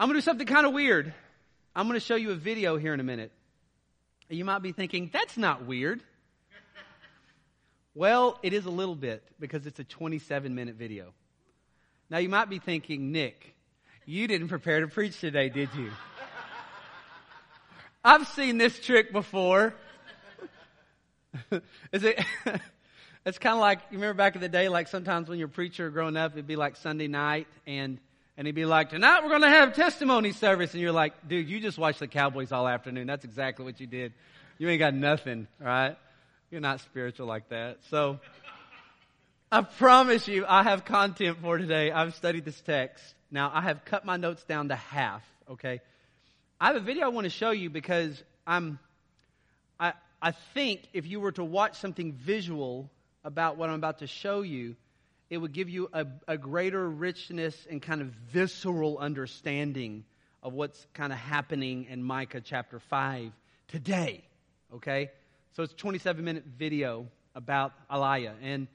I'm going to do something kind of weird. I'm going to show you a video here in a minute. You might be thinking, that's not weird. well, it is a little bit because it's a 27 minute video. Now, you might be thinking, Nick, you didn't prepare to preach today, did you? I've seen this trick before. is it? it's kind of like you remember back in the day, like sometimes when you're a preacher growing up, it'd be like Sunday night, and and he'd be like, tonight we're going to have testimony service. And you're like, dude, you just watched the Cowboys all afternoon. That's exactly what you did. You ain't got nothing, right? You're not spiritual like that. So I promise you, I have content for today. I've studied this text. Now, I have cut my notes down to half, okay? I have a video I want to show you because I'm, I, I think if you were to watch something visual about what I'm about to show you, it would give you a, a greater richness and kind of visceral understanding of what's kind of happening in Micah chapter 5 today. Okay? So it's a 27 minute video about Aliyah and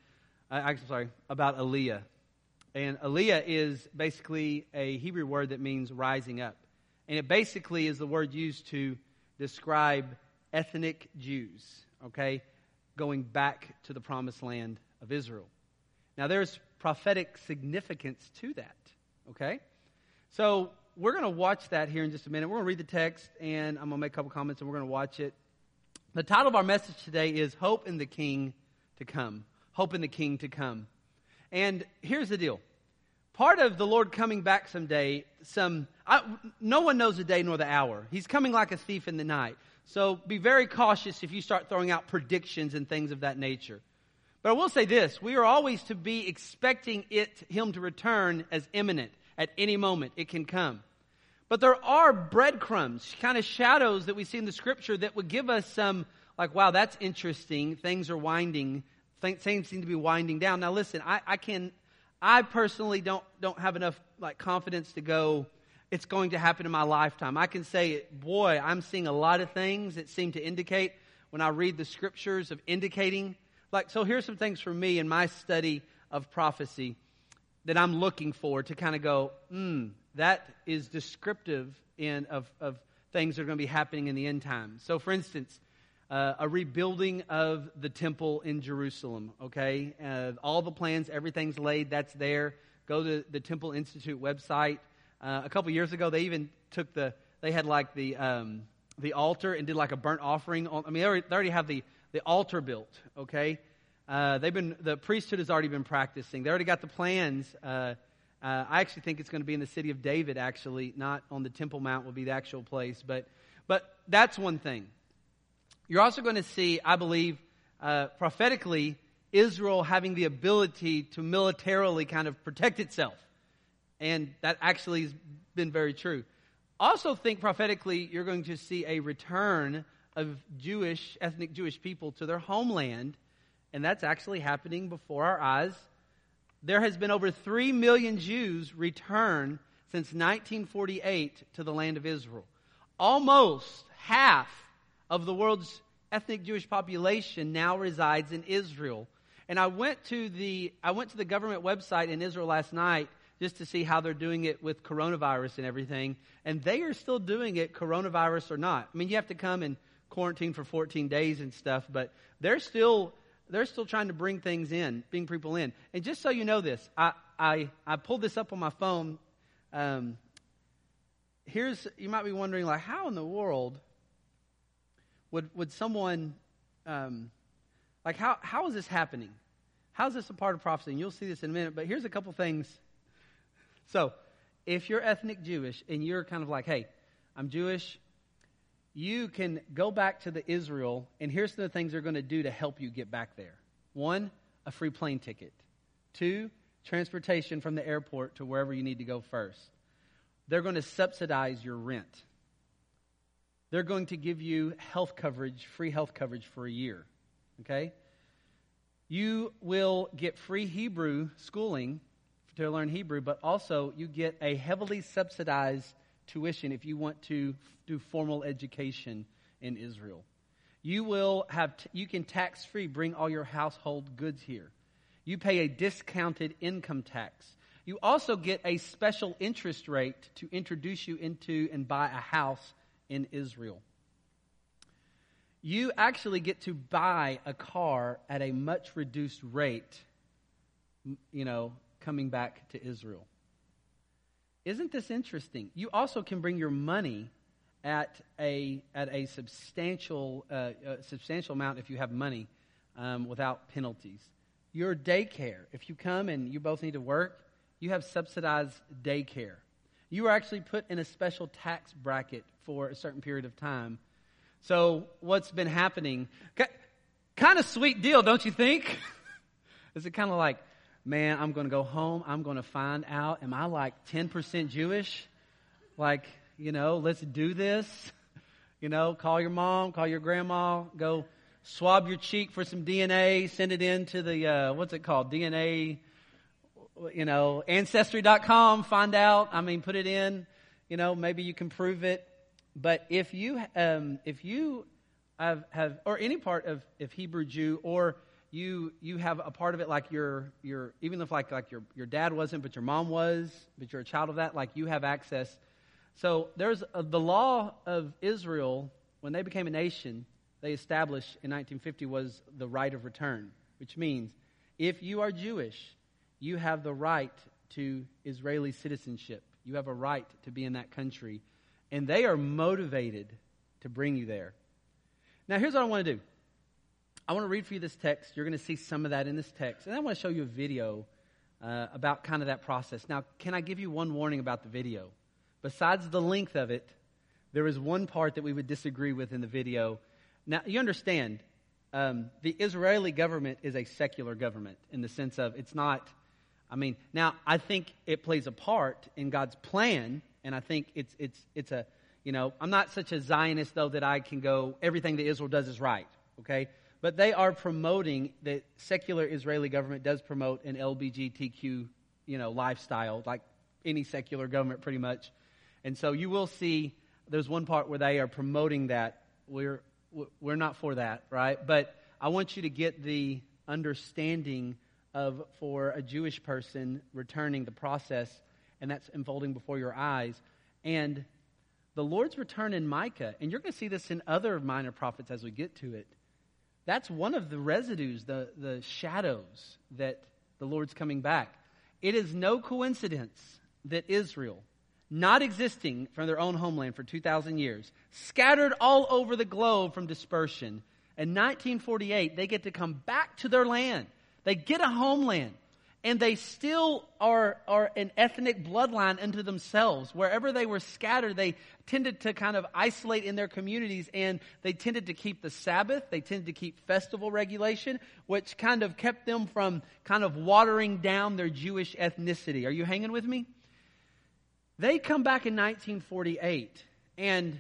uh, I'm sorry, about Aliyah. And Aliyah is basically a Hebrew word that means rising up. And it basically is the word used to describe ethnic Jews, okay, going back to the promised land of Israel. Now, there's prophetic significance to that, okay? So, we're going to watch that here in just a minute. We're going to read the text, and I'm going to make a couple comments, and we're going to watch it. The title of our message today is Hope in the King to Come. Hope in the King to Come. And here's the deal. Part of the Lord coming back someday, some I, no one knows the day nor the hour. He's coming like a thief in the night. So be very cautious if you start throwing out predictions and things of that nature. But I will say this we are always to be expecting it, him to return as imminent. At any moment, it can come. But there are breadcrumbs, kind of shadows that we see in the scripture that would give us some, like, wow, that's interesting. Things are winding, things seem to be winding down. Now, listen, I, I can, I personally don't, don't have enough, like, confidence to go, it's going to happen in my lifetime. I can say, boy, I'm seeing a lot of things that seem to indicate when I read the scriptures of indicating like, so here's some things for me in my study of prophecy that I'm looking for to kind of go, hmm, that is descriptive in, of, of things that are going to be happening in the end times. So, for instance, uh, a rebuilding of the temple in Jerusalem, okay? Uh, all the plans, everything's laid, that's there. Go to the Temple Institute website. Uh, a couple years ago, they even took the, they had like the, um, the altar and did like a burnt offering. On, I mean, they already, they already have the, the altar built, okay? Uh, they've been, the priesthood has already been practicing. They already got the plans. Uh, uh, I actually think it's going to be in the city of David, actually, not on the Temple Mount will be the actual place. But, but that's one thing. You're also going to see, I believe, uh, prophetically, Israel having the ability to militarily kind of protect itself. And that actually has been very true. Also, think prophetically, you're going to see a return of Jewish, ethnic Jewish people to their homeland, and that's actually happening before our eyes. There has been over 3 million Jews return since 1948 to the land of Israel. Almost half of the world's ethnic Jewish population now resides in Israel. And I went to the I went to the government website in Israel last night just to see how they're doing it with coronavirus and everything. And they are still doing it, coronavirus or not. I mean, you have to come and quarantine for 14 days and stuff, but they're still they're still trying to bring things in, bring people in. And just so you know this, I I, I pulled this up on my phone. Um, here's you might be wondering like how in the world would would someone um, like how how is this happening? How is this a part of prophecy? And you'll see this in a minute. But here's a couple things. So, if you're ethnic Jewish and you're kind of like, hey, I'm Jewish, you can go back to the Israel, and here's the things they're going to do to help you get back there. One, a free plane ticket. Two, transportation from the airport to wherever you need to go first. They're going to subsidize your rent. They're going to give you health coverage, free health coverage for a year. Okay? You will get free Hebrew schooling to learn Hebrew, but also you get a heavily subsidized tuition if you want to do formal education in Israel. You will have t- you can tax free bring all your household goods here. You pay a discounted income tax. You also get a special interest rate to introduce you into and buy a house in Israel. You actually get to buy a car at a much reduced rate, you know, coming back to Israel. Isn't this interesting? You also can bring your money at a, at a substantial, uh, a substantial amount if you have money um, without penalties. Your daycare, if you come and you both need to work, you have subsidized daycare. You are actually put in a special tax bracket for a certain period of time. So, what's been happening? Kind of sweet deal, don't you think? Is it kind of like, man, I'm going to go home. I'm going to find out, am I like 10% Jewish? Like, you know, let's do this. You know, call your mom, call your grandma, go swab your cheek for some DNA, send it in to the, uh, what's it called? DNA, you know, ancestry.com, find out. I mean, put it in, you know, maybe you can prove it. But if you, um, if you have, have, or any part of, of Hebrew Jew, or you you have a part of it like your your even if like like your your dad wasn't but your mom was but you're a child of that like you have access. So there's a, the law of israel when they became a nation they established in 1950 was the right of return which means if you are jewish you have the right to israeli citizenship. You have a right to be in that country. And they are motivated to bring you there. Now here's what i want to do I want to read for you this text. You're going to see some of that in this text. And I want to show you a video uh, about kind of that process. Now, can I give you one warning about the video? Besides the length of it, there is one part that we would disagree with in the video. Now, you understand, um, the Israeli government is a secular government in the sense of it's not, I mean, now I think it plays a part in God's plan, and I think it's, it's, it's a, you know, I'm not such a Zionist though that I can go, everything that Israel does is right, okay? But they are promoting the secular Israeli government does promote an LBGTQ, you know, lifestyle like any secular government pretty much. And so you will see there's one part where they are promoting that. We're we're not for that, right? But I want you to get the understanding of for a Jewish person returning the process and that's unfolding before your eyes and the Lord's return in Micah, and you're going to see this in other minor prophets as we get to it that's one of the residues, the, the shadows that the Lord's coming back. It is no coincidence that Israel, not existing from their own homeland for 2,000 years, scattered all over the globe from dispersion, in 1948, they get to come back to their land. They get a homeland and they still are, are an ethnic bloodline unto themselves. Wherever they were scattered, they tended to kind of isolate in their communities and they tended to keep the Sabbath. They tended to keep festival regulation, which kind of kept them from kind of watering down their Jewish ethnicity. Are you hanging with me? They come back in 1948 and,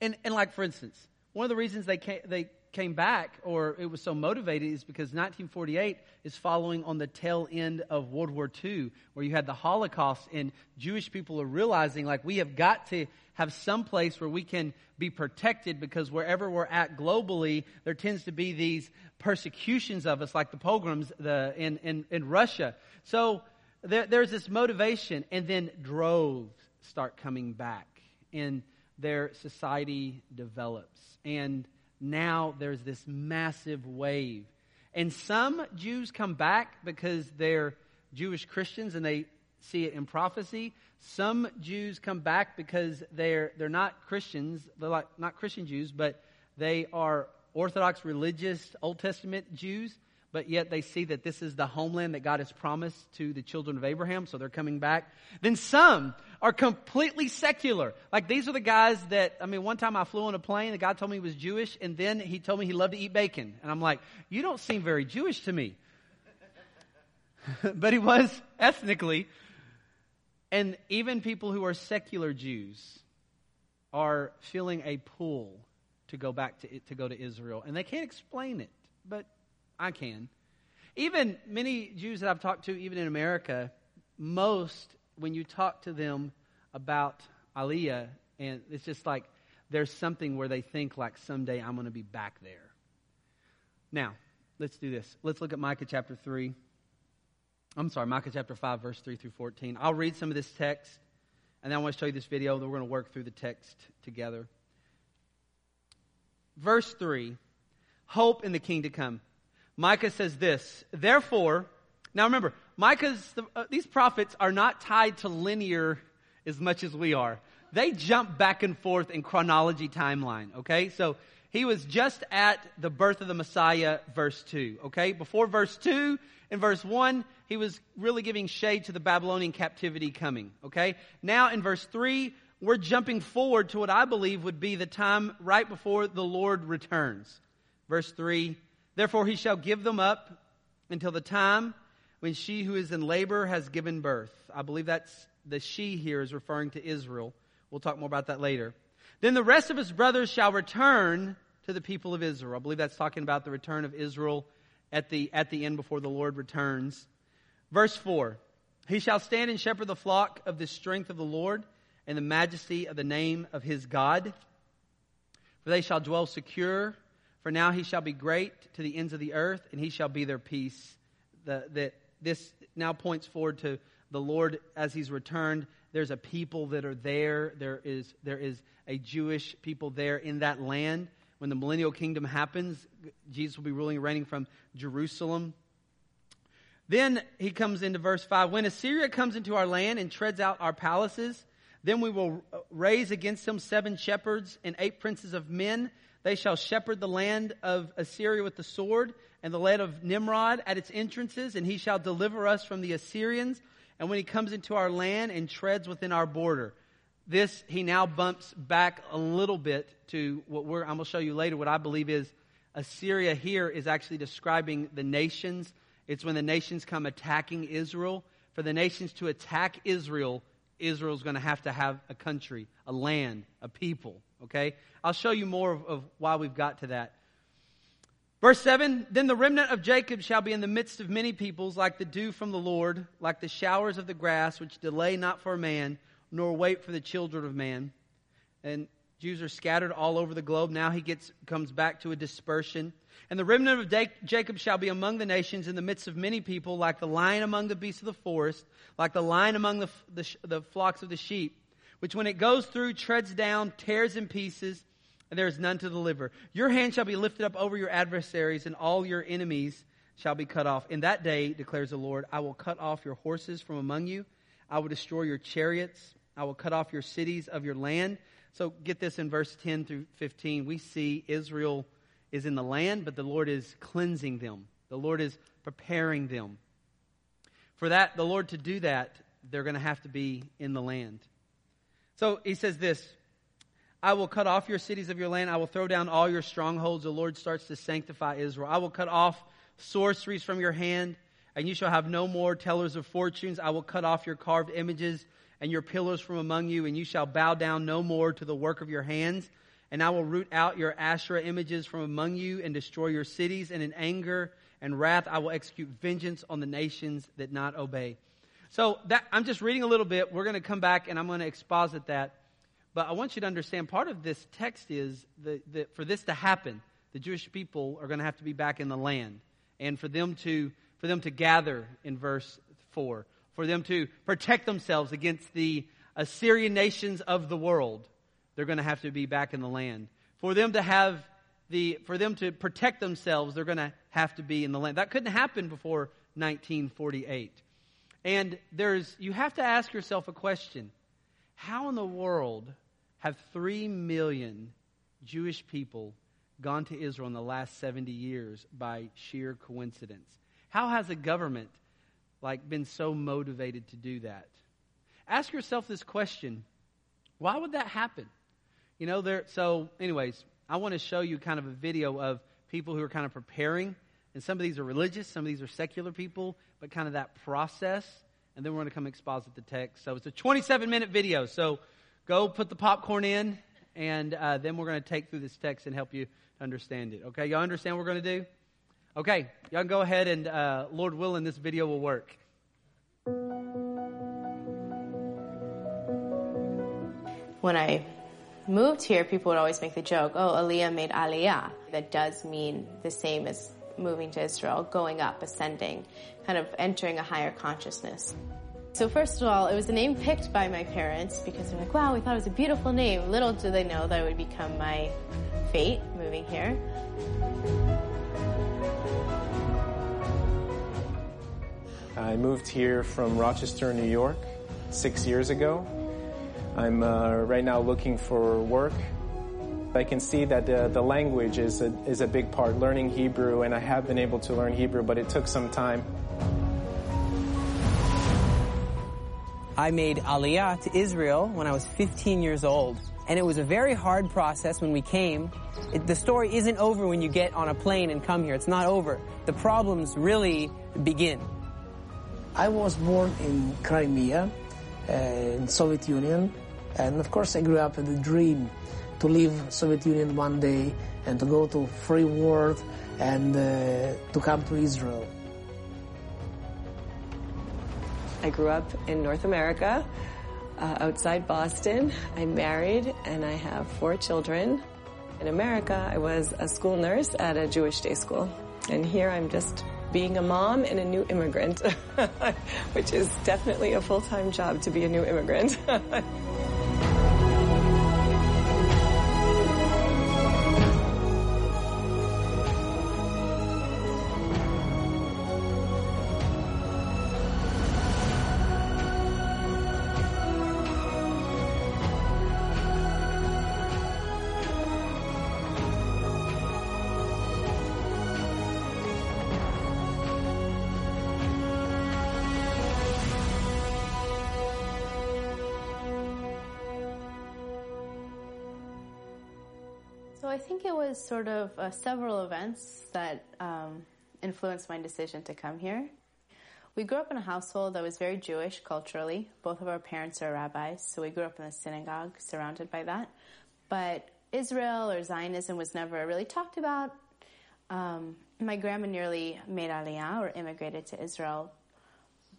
and, and like for instance, one of the reasons they came, they came back or it was so motivated is because 1948 is following on the tail end of World War II, where you had the Holocaust, and Jewish people are realizing like we have got to have some place where we can be protected because wherever we're at globally, there tends to be these persecutions of us, like the pogroms the, in, in, in Russia. So there, there's this motivation, and then droves start coming back, and their society develops. And now there's this massive wave. And some Jews come back because they're Jewish Christians and they see it in prophecy. Some Jews come back because they're, they're not Christians, they're like, not Christian Jews, but they are Orthodox religious Old Testament Jews but yet they see that this is the homeland that God has promised to the children of Abraham, so they're coming back. Then some are completely secular. Like these are the guys that, I mean, one time I flew on a plane, the guy told me he was Jewish, and then he told me he loved to eat bacon. And I'm like, you don't seem very Jewish to me. but he was ethnically. And even people who are secular Jews are feeling a pull to go back to, to go to Israel. And they can't explain it, but I can. Even many Jews that I've talked to, even in America, most, when you talk to them about Aliyah, and it's just like there's something where they think, like, someday I'm going to be back there. Now, let's do this. Let's look at Micah chapter 3. I'm sorry, Micah chapter 5, verse 3 through 14. I'll read some of this text, and then I want to show you this video. Then we're going to work through the text together. Verse 3 Hope in the king to come. Micah says this, therefore, now remember, Micah's, uh, these prophets are not tied to linear as much as we are. They jump back and forth in chronology timeline, okay? So he was just at the birth of the Messiah, verse 2, okay? Before verse 2 and verse 1, he was really giving shade to the Babylonian captivity coming, okay? Now in verse 3, we're jumping forward to what I believe would be the time right before the Lord returns. Verse 3 Therefore he shall give them up until the time when she who is in labor has given birth. I believe that's the she here is referring to Israel. We'll talk more about that later. Then the rest of his brothers shall return to the people of Israel. I believe that's talking about the return of Israel at the, at the end before the Lord returns. Verse 4 He shall stand and shepherd the flock of the strength of the Lord and the majesty of the name of his God. For they shall dwell secure. For now he shall be great to the ends of the earth, and he shall be their peace. The, the, this now points forward to the Lord as he's returned. There's a people that are there. There is, there is a Jewish people there in that land. When the millennial kingdom happens, Jesus will be ruling and reigning from Jerusalem. Then he comes into verse 5 When Assyria comes into our land and treads out our palaces, then we will raise against them seven shepherds and eight princes of men. They shall shepherd the land of Assyria with the sword, and the land of Nimrod at its entrances, and he shall deliver us from the Assyrians. And when he comes into our land and treads within our border, this he now bumps back a little bit to what we're. I'm going to show you later. What I believe is Assyria here is actually describing the nations it's when the nations come attacking Israel. For the nations to attack Israel, Israel's going to have to have a country, a land, a people. Okay? I'll show you more of, of why we've got to that. Verse 7 Then the remnant of Jacob shall be in the midst of many peoples, like the dew from the Lord, like the showers of the grass, which delay not for man, nor wait for the children of man. And Jews are scattered all over the globe. Now he gets, comes back to a dispersion. And the remnant of Jacob shall be among the nations in the midst of many people, like the lion among the beasts of the forest, like the lion among the, the, the flocks of the sheep, which when it goes through treads down, tears in pieces, and there is none to deliver. Your hand shall be lifted up over your adversaries, and all your enemies shall be cut off. In that day, declares the Lord, I will cut off your horses from among you. I will destroy your chariots. I will cut off your cities of your land. So get this in verse 10 through 15. We see Israel is in the land, but the Lord is cleansing them. The Lord is preparing them. For that, the Lord to do that, they're going to have to be in the land. So he says this I will cut off your cities of your land. I will throw down all your strongholds. The Lord starts to sanctify Israel. I will cut off sorceries from your hand, and you shall have no more tellers of fortunes. I will cut off your carved images and your pillars from among you, and you shall bow down no more to the work of your hands. And I will root out your Asherah images from among you and destroy your cities. And in anger and wrath, I will execute vengeance on the nations that not obey. So that, I'm just reading a little bit. We're going to come back and I'm going to exposit that. But I want you to understand part of this text is that for this to happen, the Jewish people are going to have to be back in the land. And for them to, for them to gather in verse 4, for them to protect themselves against the Assyrian nations of the world they're going to have to be back in the land. For them to have the, for them to protect themselves, they're going to have to be in the land. That couldn't happen before 1948. And there's, you have to ask yourself a question. How in the world have three million Jewish people gone to Israel in the last 70 years by sheer coincidence? How has a government like been so motivated to do that? Ask yourself this question. Why would that happen? You know, there. So, anyways, I want to show you kind of a video of people who are kind of preparing, and some of these are religious, some of these are secular people, but kind of that process. And then we're going to come exposit the text. So it's a 27 minute video. So go put the popcorn in, and uh, then we're going to take through this text and help you understand it. Okay, y'all understand what we're going to do? Okay, y'all can go ahead and, uh, Lord willing, this video will work. When I moved here, people would always make the joke, oh, Aliyah made Aliyah. That does mean the same as moving to Israel, going up, ascending, kind of entering a higher consciousness. So first of all, it was a name picked by my parents because they're like, wow, we thought it was a beautiful name. Little do they know that it would become my fate moving here. I moved here from Rochester, New York, six years ago. I'm uh, right now looking for work. I can see that the, the language is a, is a big part, learning Hebrew, and I have been able to learn Hebrew, but it took some time. I made Aliyah to Israel when I was 15 years old. And it was a very hard process when we came. It, the story isn't over when you get on a plane and come here. It's not over. The problems really begin. I was born in Crimea, uh, in Soviet Union, and of course I grew up with a dream to leave Soviet Union one day and to go to free world and uh, to come to Israel. I grew up in North America, uh, outside Boston. I'm married and I have four children. In America, I was a school nurse at a Jewish day school. And here I'm just being a mom and a new immigrant, which is definitely a full-time job to be a new immigrant. think it was sort of uh, several events that um, influenced my decision to come here. We grew up in a household that was very Jewish culturally. Both of our parents are rabbis, so we grew up in a synagogue surrounded by that. But Israel or Zionism was never really talked about. Um, my grandma nearly made Aliyah or immigrated to Israel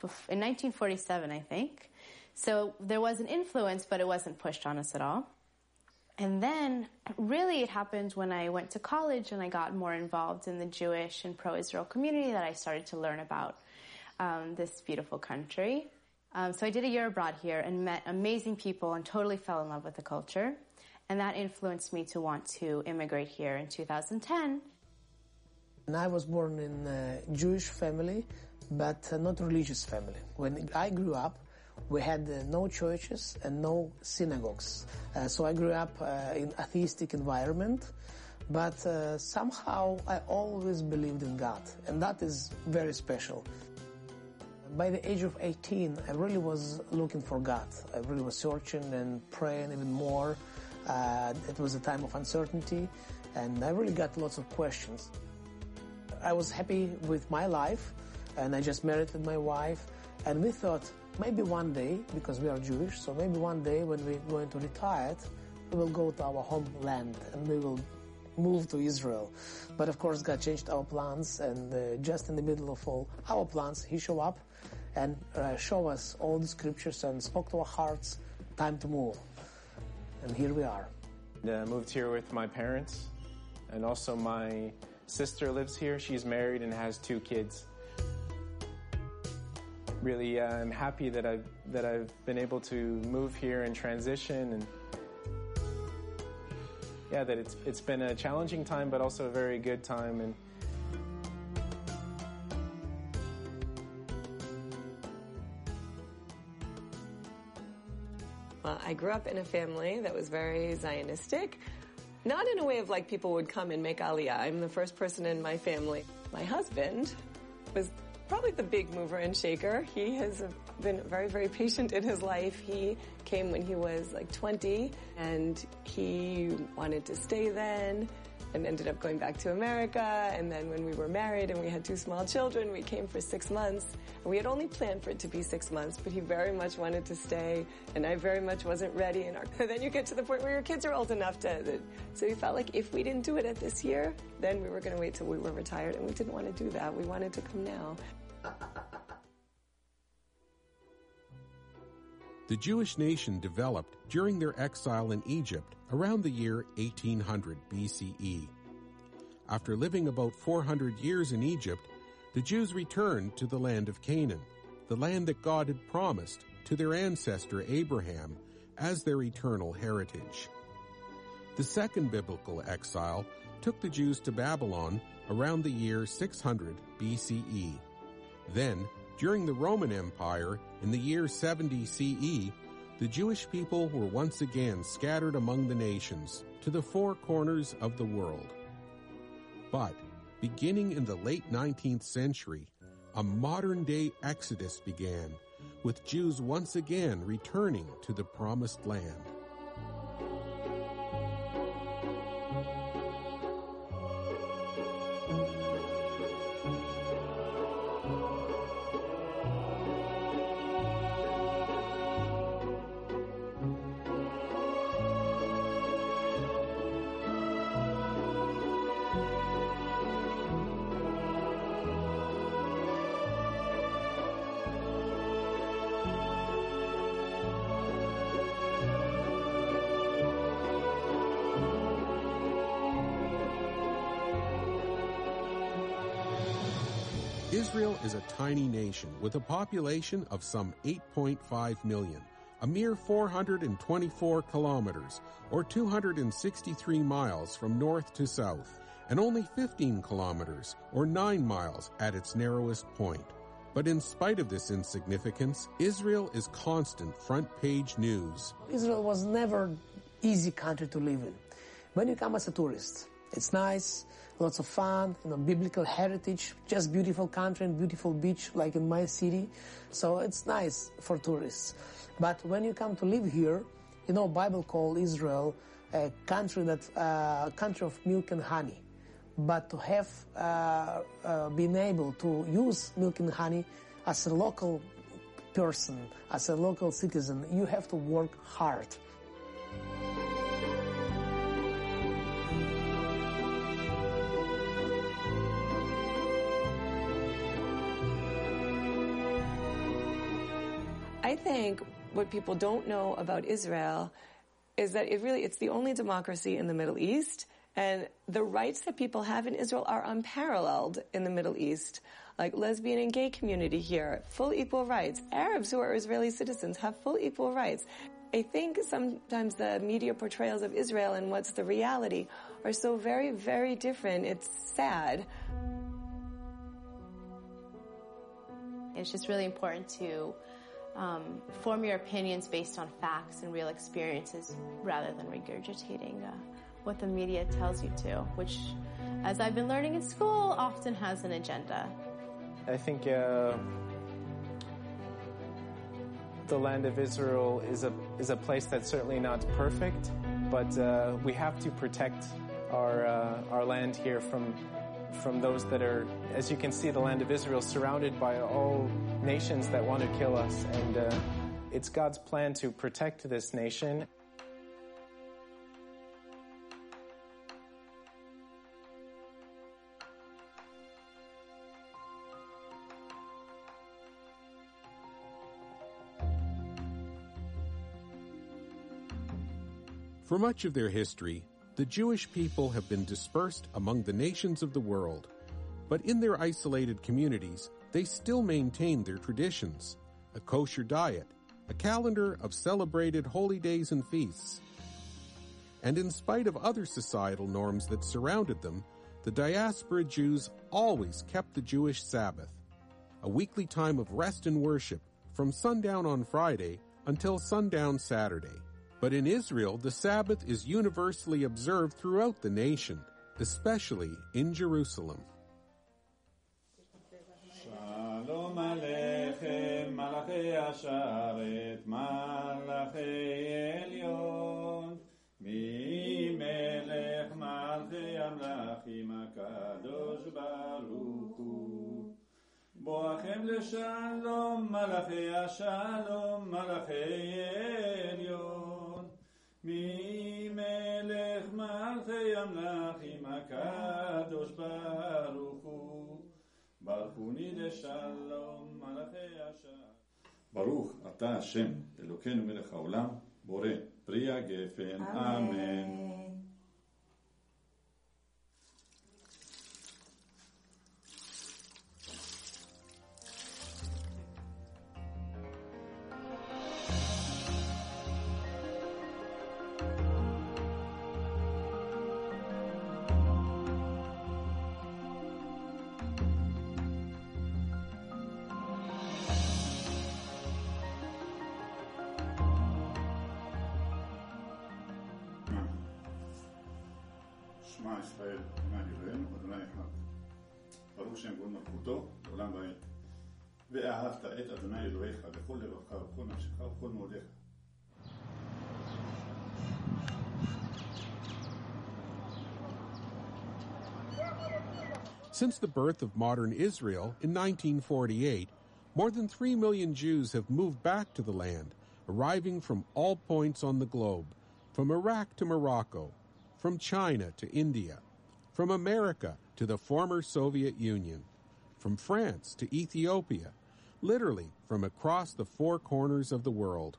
in 1947, I think. So there was an influence, but it wasn't pushed on us at all. And then really it happened when I went to college and I got more involved in the Jewish and pro-Israel community that I started to learn about um, this beautiful country. Um, so I did a year abroad here and met amazing people and totally fell in love with the culture. And that influenced me to want to immigrate here in 2010. And I was born in a Jewish family, but not religious family. When I grew up, we had uh, no churches and no synagogues. Uh, so I grew up uh, in atheistic environment, but uh, somehow I always believed in God, and that is very special. By the age of 18, I really was looking for God. I really was searching and praying even more. Uh, it was a time of uncertainty, and I really got lots of questions. I was happy with my life, and I just married my wife, and we thought maybe one day, because we are Jewish, so maybe one day when we're going to retire, we will go to our homeland and we will move to Israel. But of course, God changed our plans, and uh, just in the middle of all our plans, He showed up and uh, show us all the scriptures and spoke to our hearts. Time to move, and here we are. I moved here with my parents, and also my sister lives here. She's married and has two kids really uh, I'm happy that I've that I've been able to move here and transition and yeah that it's it's been a challenging time but also a very good time and Well, I grew up in a family that was very Zionistic. Not in a way of like people would come and make Aliyah. I'm the first person in my family. My husband was probably the big mover and shaker. He has been very, very patient in his life. He came when he was like 20 and he wanted to stay then and ended up going back to America. And then when we were married and we had two small children, we came for six months. We had only planned for it to be six months, but he very much wanted to stay and I very much wasn't ready. And our, then you get to the point where your kids are old enough to, so we felt like if we didn't do it at this year, then we were going to wait till we were retired and we didn't want to do that. We wanted to come now. The Jewish nation developed during their exile in Egypt around the year 1800 BCE. After living about 400 years in Egypt, the Jews returned to the land of Canaan, the land that God had promised to their ancestor Abraham as their eternal heritage. The second biblical exile took the Jews to Babylon around the year 600 BCE. Then, during the Roman Empire in the year 70 CE, the Jewish people were once again scattered among the nations to the four corners of the world. But, beginning in the late 19th century, a modern day exodus began, with Jews once again returning to the promised land. Tiny nation with a population of some 8.5 million, a mere 424 kilometers, or 263 miles from north to south, and only 15 kilometers, or 9 miles at its narrowest point. But in spite of this insignificance, Israel is constant front page news. Israel was never easy country to live in. When you come as a tourist, it's nice, lots of fun, you know, biblical heritage, just beautiful country and beautiful beach like in my city. So it's nice for tourists. But when you come to live here, you know, Bible called Israel a country that, uh, country of milk and honey. But to have uh, uh, been able to use milk and honey as a local person, as a local citizen, you have to work hard. Think what people don't know about Israel is that it really, it's the only democracy in the Middle East. And the rights that people have in Israel are unparalleled in the Middle East. Like lesbian and gay community here, full equal rights. Arabs who are Israeli citizens have full equal rights. I think sometimes the media portrayals of Israel and what's the reality are so very, very different. It's sad. It's just really important to um, form your opinions based on facts and real experiences rather than regurgitating uh, what the media tells you to, which, as I've been learning in school, often has an agenda. I think uh, the land of Israel is a is a place that's certainly not perfect, but uh, we have to protect our uh, our land here from from those that are, as you can see, the land of Israel surrounded by all nations that want to kill us, and uh, it's God's plan to protect this nation. For much of their history, the Jewish people have been dispersed among the nations of the world, but in their isolated communities, they still maintain their traditions, a kosher diet, a calendar of celebrated holy days and feasts. And in spite of other societal norms that surrounded them, the diaspora Jews always kept the Jewish Sabbath, a weekly time of rest and worship from sundown on Friday until sundown Saturday. But in Israel, the Sabbath is universally observed throughout the nation, especially in Jerusalem. שלום עליכם, מלאכי השרת, מלאכי עליון, ממלך מלכי המלכים הקדוש ברוך הוא. בואכם לשלום, מלאכי השלום, מלאכי עליון, ממלך מלכי המלכים הקדוש ברוך הוא. ברכוני לשלום, מלאכי השלום. ברוך אתה השם, אלוקינו מלך העולם, בורא פרי הגפן, אמן. שמע ישראל, אדוני אלוהינו, אדוני אחד. ברוך שם כבוד מלכותו, לעולם ועד. ואהבת את אדוני אלוהיך בכל לבבך ובכל נפשך ובכל מאודיך. Since the birth of modern Israel in 1948, more than 3 million Jews have moved back to the land, arriving from all points on the globe, from Iraq to Morocco, from China to India, from America to the former Soviet Union, from France to Ethiopia, literally from across the four corners of the world.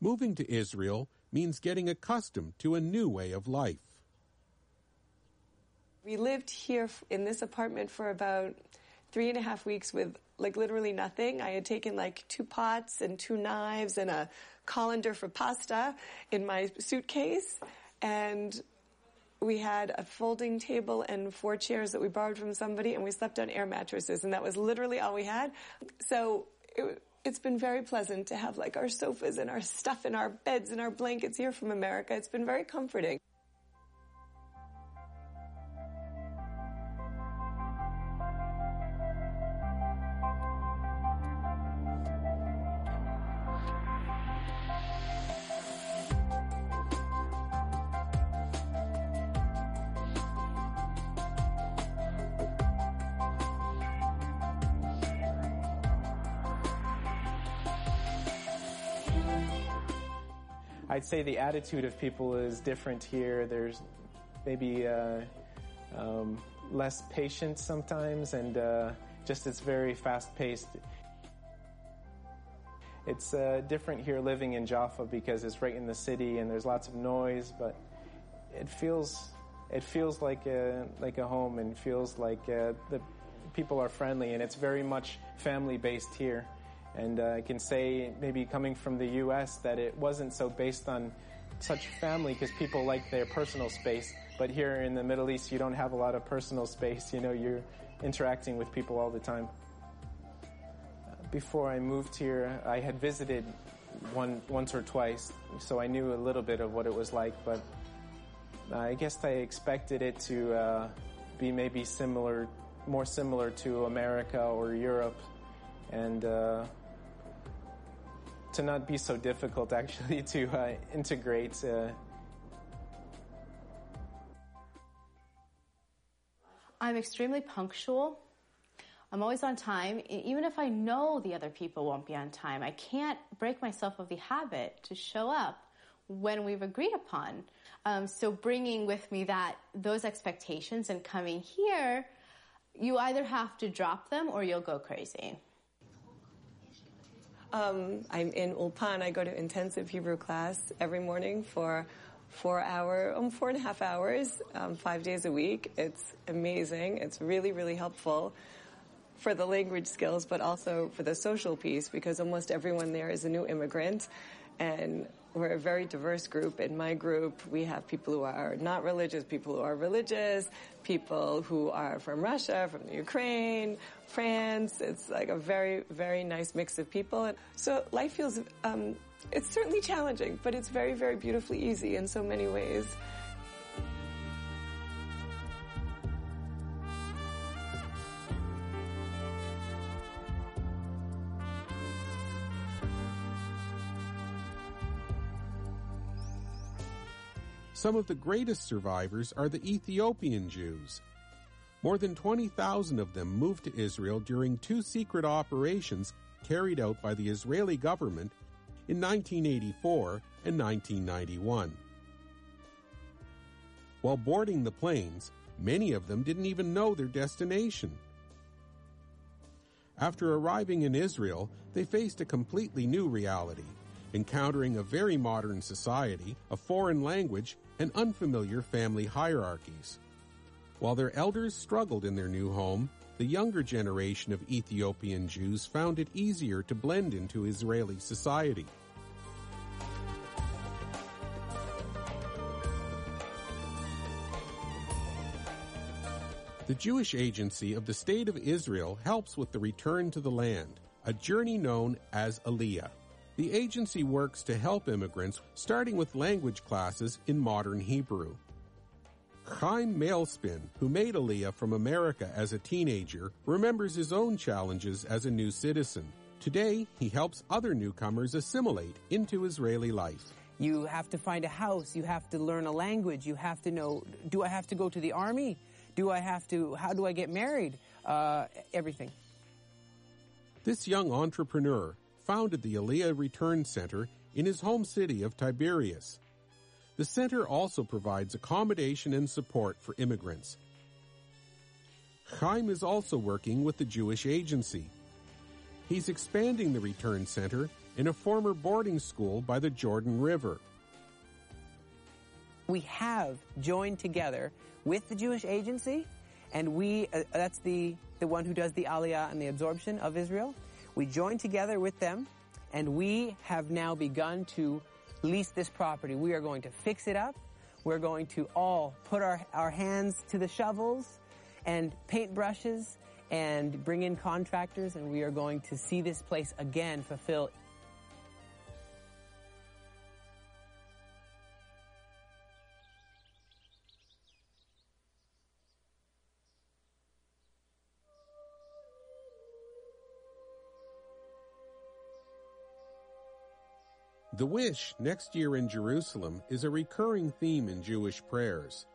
Moving to Israel means getting accustomed to a new way of life. We lived here in this apartment for about three and a half weeks with like literally nothing. I had taken like two pots and two knives and a colander for pasta in my suitcase and we had a folding table and four chairs that we borrowed from somebody and we slept on air mattresses and that was literally all we had. So it, it's been very pleasant to have like our sofas and our stuff and our beds and our blankets here from America. It's been very comforting. I'd say the attitude of people is different here. There's maybe uh, um, less patience sometimes, and uh, just it's very fast paced. It's uh, different here living in Jaffa because it's right in the city and there's lots of noise, but it feels it feels like a like a home and feels like uh, the people are friendly and it's very much family based here. And uh, I can say, maybe coming from the U.S., that it wasn't so based on such family because people like their personal space. But here in the Middle East, you don't have a lot of personal space. You know, you're interacting with people all the time. Before I moved here, I had visited one once or twice, so I knew a little bit of what it was like. But I guess I expected it to uh, be maybe similar, more similar to America or Europe, and. Uh, to not be so difficult actually to uh, integrate. Uh... I'm extremely punctual. I'm always on time, even if I know the other people won't be on time. I can't break myself of the habit to show up when we've agreed upon. Um, so bringing with me that those expectations and coming here, you either have to drop them or you'll go crazy. Um, I'm in Ulpan. I go to intensive Hebrew class every morning for four hour, um, four and a half hours, um, five days a week. It's amazing. It's really, really helpful for the language skills, but also for the social piece because almost everyone there is a new immigrant and we're a very diverse group. In my group, we have people who are not religious, people who are religious, people who are from Russia, from the Ukraine, France. It's like a very, very nice mix of people. And So life feels, um, it's certainly challenging, but it's very, very beautifully easy in so many ways. Some of the greatest survivors are the Ethiopian Jews. More than 20,000 of them moved to Israel during two secret operations carried out by the Israeli government in 1984 and 1991. While boarding the planes, many of them didn't even know their destination. After arriving in Israel, they faced a completely new reality, encountering a very modern society, a foreign language, and unfamiliar family hierarchies. While their elders struggled in their new home, the younger generation of Ethiopian Jews found it easier to blend into Israeli society. The Jewish Agency of the State of Israel helps with the return to the land, a journey known as Aliyah. The agency works to help immigrants, starting with language classes in modern Hebrew. Chaim Mailspin, who made Aliyah from America as a teenager, remembers his own challenges as a new citizen. Today, he helps other newcomers assimilate into Israeli life. You have to find a house. You have to learn a language. You have to know, do I have to go to the army? Do I have to, how do I get married? Uh, everything. This young entrepreneur founded the Aliyah Return Center in his home city of Tiberias. The center also provides accommodation and support for immigrants. Chaim is also working with the Jewish Agency. He's expanding the Return Center in a former boarding school by the Jordan River. We have joined together with the Jewish Agency, and we, uh, that's the, the one who does the aliyah and the absorption of Israel. We joined together with them, and we have now begun to lease this property. We are going to fix it up. We're going to all put our, our hands to the shovels and paint brushes and bring in contractors, and we are going to see this place again fulfill The wish next year in Jerusalem is a recurring theme in Jewish prayers.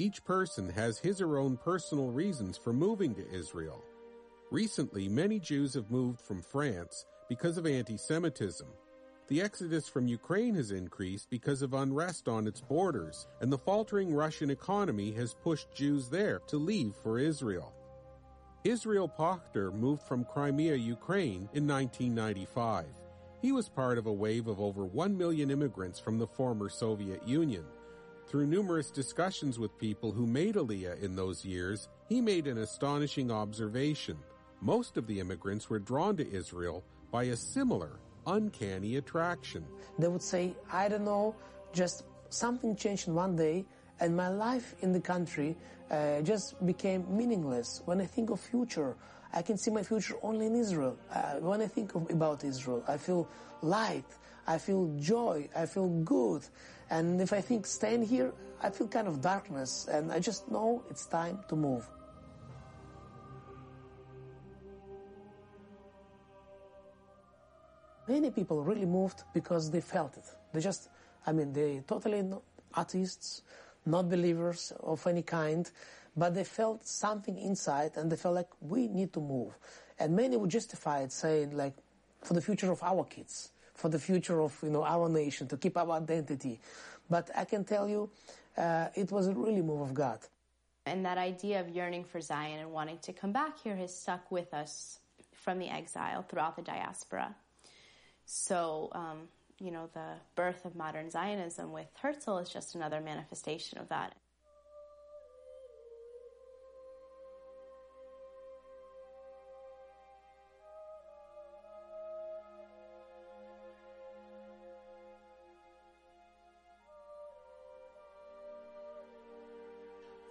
Each person has his or own personal reasons for moving to Israel. Recently, many Jews have moved from France because of anti-Semitism. The exodus from Ukraine has increased because of unrest on its borders, and the faltering Russian economy has pushed Jews there to leave for Israel. Israel Pachter moved from Crimea, Ukraine in 1995. He was part of a wave of over 1 million immigrants from the former Soviet Union. Through numerous discussions with people who made Aliyah in those years, he made an astonishing observation. Most of the immigrants were drawn to Israel by a similar, uncanny attraction. They would say, I don't know, just something changed in one day and my life in the country uh, just became meaningless. When I think of future, I can see my future only in Israel. Uh, when I think of, about Israel, I feel light, I feel joy, I feel good. And if I think staying here, I feel kind of darkness and I just know it's time to move. Many people really moved because they felt it. They just, I mean, they totally atheists, not believers of any kind, but they felt something inside and they felt like we need to move. And many would justify it saying like, for the future of our kids, for the future of, you know, our nation, to keep our identity. But I can tell you, uh, it was a really move of God. And that idea of yearning for Zion and wanting to come back here has stuck with us from the exile throughout the diaspora. So, um, you know, the birth of modern Zionism with Herzl is just another manifestation of that.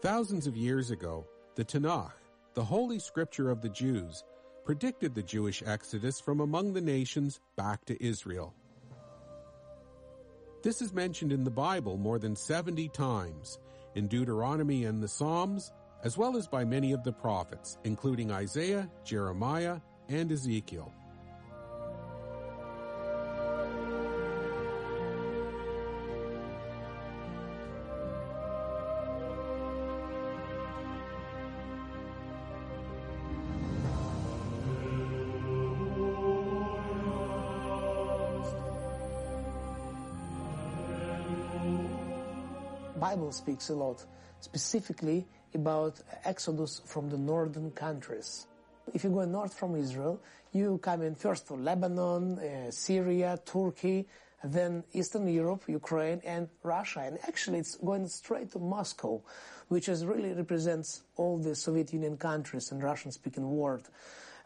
Thousands of years ago, the Tanakh, the holy scripture of the Jews, predicted the Jewish exodus from among the nations back to Israel. This is mentioned in the Bible more than 70 times, in Deuteronomy and the Psalms, as well as by many of the prophets, including Isaiah, Jeremiah, and Ezekiel. Bible speaks a lot, specifically about exodus from the northern countries. If you go north from Israel, you come in first to Lebanon, uh, Syria, Turkey, then Eastern Europe, Ukraine, and Russia. And actually, it's going straight to Moscow, which is really represents all the Soviet Union countries and Russian-speaking world.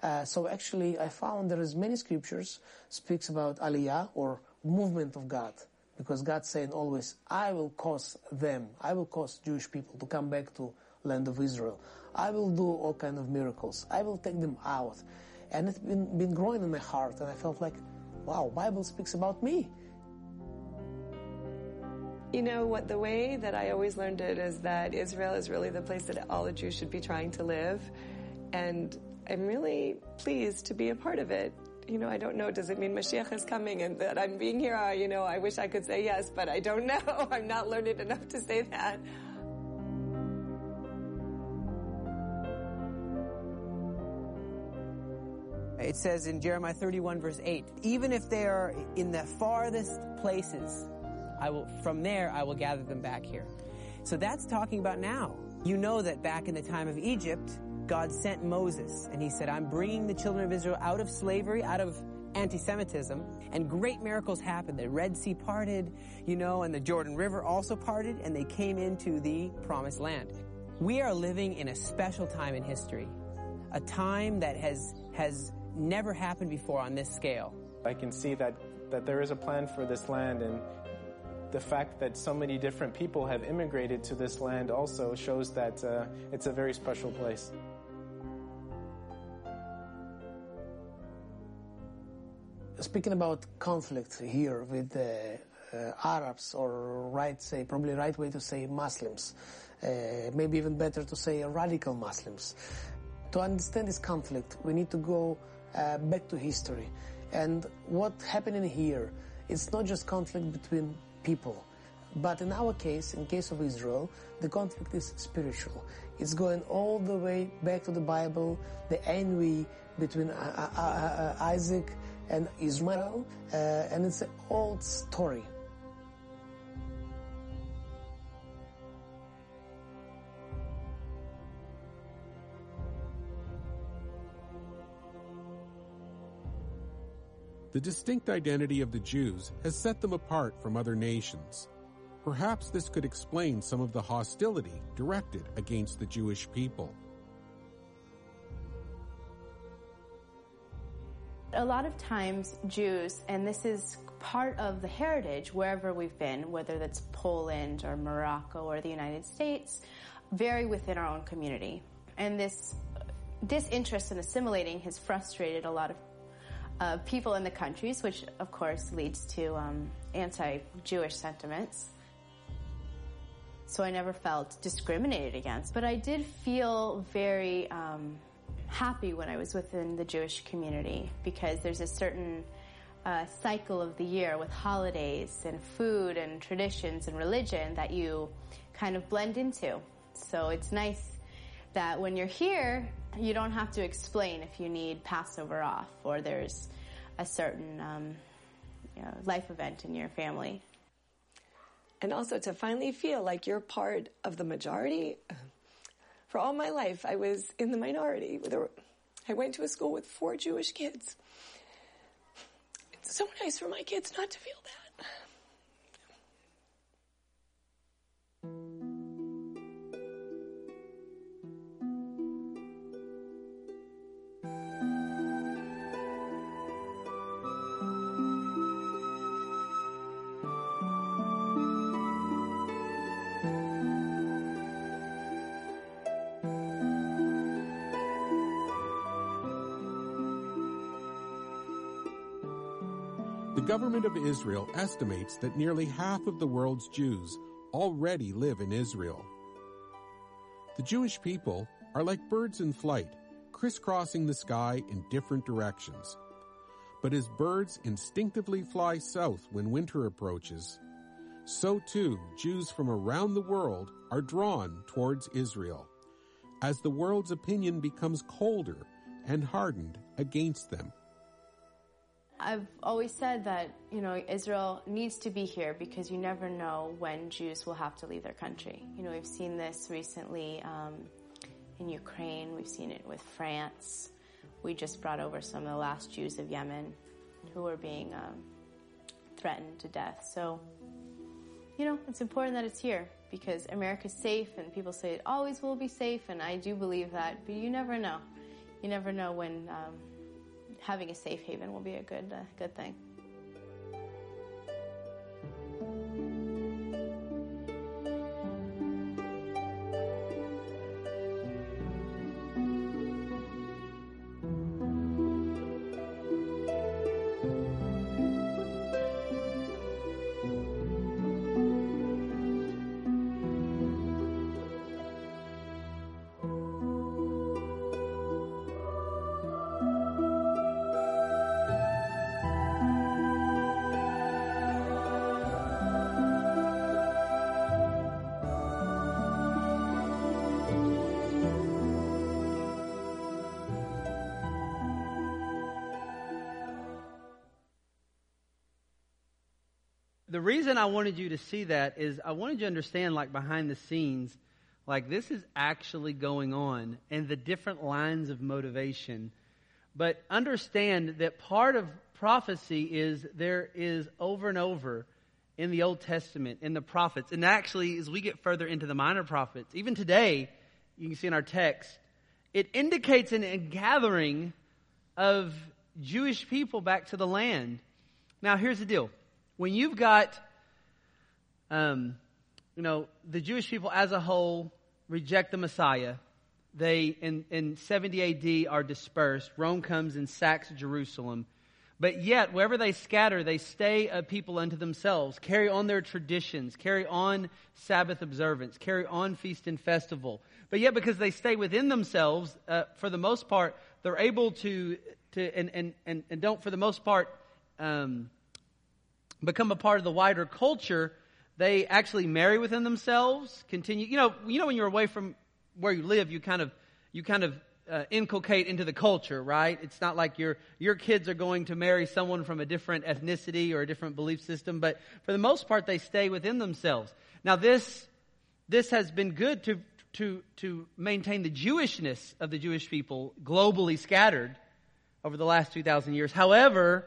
Uh, so actually, I found there is many scriptures speaks about Aliyah or movement of God because God's saying always, I will cause them, I will cause Jewish people to come back to land of Israel. I will do all kind of miracles. I will take them out. And it's been, been growing in my heart, and I felt like, wow, Bible speaks about me. You know what? The way that I always learned it is that Israel is really the place that all the Jews should be trying to live, and I'm really pleased to be a part of it. You know, I don't know. Does it mean Mashiach is coming and that I'm being here? Uh, you know, I wish I could say yes, but I don't know. I'm not learned enough to say that. It says in Jeremiah 31 verse 8, even if they are in the farthest places, I will, from there I will gather them back here. So that's talking about now. You know that back in the time of Egypt, God sent Moses and he said, I'm bringing the children of Israel out of slavery, out of anti-Semitism, and great miracles happened. The Red Sea parted, you know, and the Jordan River also parted, and they came into the promised land. We are living in a special time in history, a time that has, has never happened before on this scale. I can see that, that there is a plan for this land and the fact that so many different people have immigrated to this land also shows that uh, it's a very special place. Speaking about conflict here with the uh, Arabs, or right say probably right way to say Muslims, uh, maybe even better to say radical Muslims. To understand this conflict, we need to go uh, back to history, and what happening here. It's not just conflict between people. But in our case, in case of Israel, the conflict is spiritual. It's going all the way back to the Bible, the envy between uh, uh, uh, Isaac and Ishmael, uh, and it's an old story. The distinct identity of the Jews has set them apart from other nations. Perhaps this could explain some of the hostility directed against the Jewish people. A lot of times, Jews, and this is part of the heritage wherever we've been, whether that's Poland or Morocco or the United States, vary within our own community. And this disinterest in assimilating has frustrated a lot of uh, people in the countries, which of course leads to um, anti-Jewish sentiments. So I never felt discriminated against, but I did feel very um, happy when I was within the Jewish community because there's a certain uh, cycle of the year with holidays and food and traditions and religion that you kind of blend into. So it's nice that when you're here, you don't have to explain if you need Passover off or there's a certain um, you know, life event in your family. And also to finally feel like you're part of the majority. For all my life, I was in the minority. I went to a school with four Jewish kids. It's so nice for my kids not to feel that. Government of Israel estimates that nearly half of the world's Jews already live in Israel. The Jewish people are like birds in flight, crisscrossing the sky in different directions. But as birds instinctively fly south when winter approaches, so too Jews from around the world are drawn towards Israel, as the world's opinion becomes colder and hardened against them. I've always said that, you know, Israel needs to be here because you never know when Jews will have to leave their country. You know, we've seen this recently um, in Ukraine. We've seen it with France. We just brought over some of the last Jews of Yemen who are being um, threatened to death. So, you know, it's important that it's here because America's safe and people say it always will be safe and I do believe that, but you never know. You never know when um, having a safe haven will be a good, uh, good thing. The reason I wanted you to see that is I wanted you to understand, like behind the scenes, like this is actually going on and the different lines of motivation. But understand that part of prophecy is there is over and over in the Old Testament, in the prophets, and actually, as we get further into the minor prophets, even today, you can see in our text, it indicates an, a gathering of Jewish people back to the land. Now, here's the deal. When you've got, um, you know, the Jewish people as a whole reject the Messiah, they, in, in 70 AD, are dispersed. Rome comes and sacks Jerusalem. But yet, wherever they scatter, they stay a people unto themselves, carry on their traditions, carry on Sabbath observance, carry on feast and festival. But yet, because they stay within themselves, uh, for the most part, they're able to, to and, and, and, and don't, for the most part, um, become a part of the wider culture. They actually marry within themselves, continue. You know, you know when you're away from where you live, you kind of, you kind of uh, inculcate into the culture, right? It's not like your your kids are going to marry someone from a different ethnicity or a different belief system, but for the most part, they stay within themselves. Now, this this has been good to to to maintain the Jewishness of the Jewish people globally scattered over the last two thousand years. However,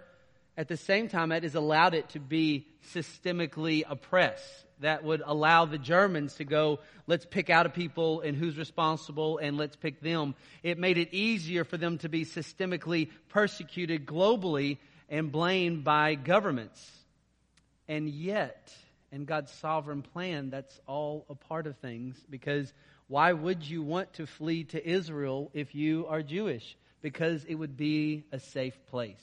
at the same time, it has allowed it to be systemically oppressed that would allow the Germans to go, let's pick out a people and who's responsible and let's pick them. It made it easier for them to be systemically persecuted globally and blamed by governments. And yet, in God's sovereign plan, that's all a part of things because why would you want to flee to Israel if you are Jewish? Because it would be a safe place.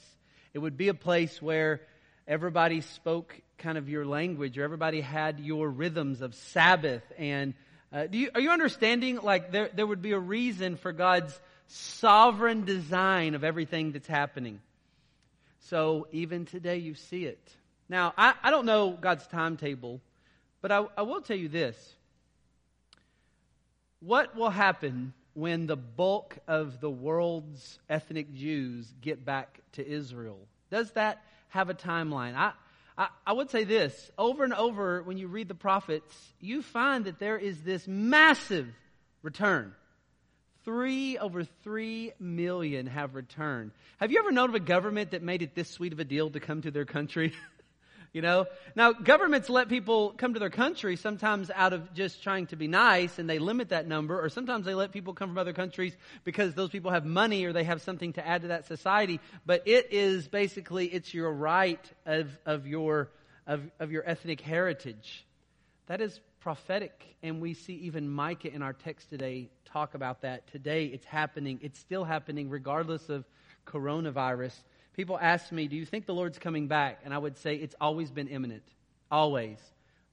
It would be a place where everybody spoke kind of your language or everybody had your rhythms of Sabbath. And uh, you, are you understanding? Like there, there would be a reason for God's sovereign design of everything that's happening. So even today you see it. Now, I, I don't know God's timetable, but I, I will tell you this. What will happen when the bulk of the world's ethnic Jews get back to Israel? Does that have a timeline? I, I, I would say this over and over when you read the prophets, you find that there is this massive return. Three over three million have returned. Have you ever known of a government that made it this sweet of a deal to come to their country? You know? Now, governments let people come to their country sometimes out of just trying to be nice and they limit that number, or sometimes they let people come from other countries because those people have money or they have something to add to that society. But it is basically, it's your right of, of your, of, of your ethnic heritage. That is prophetic. And we see even Micah in our text today talk about that. Today it's happening. It's still happening regardless of coronavirus. People ask me, Do you think the Lord's coming back? And I would say it's always been imminent. Always.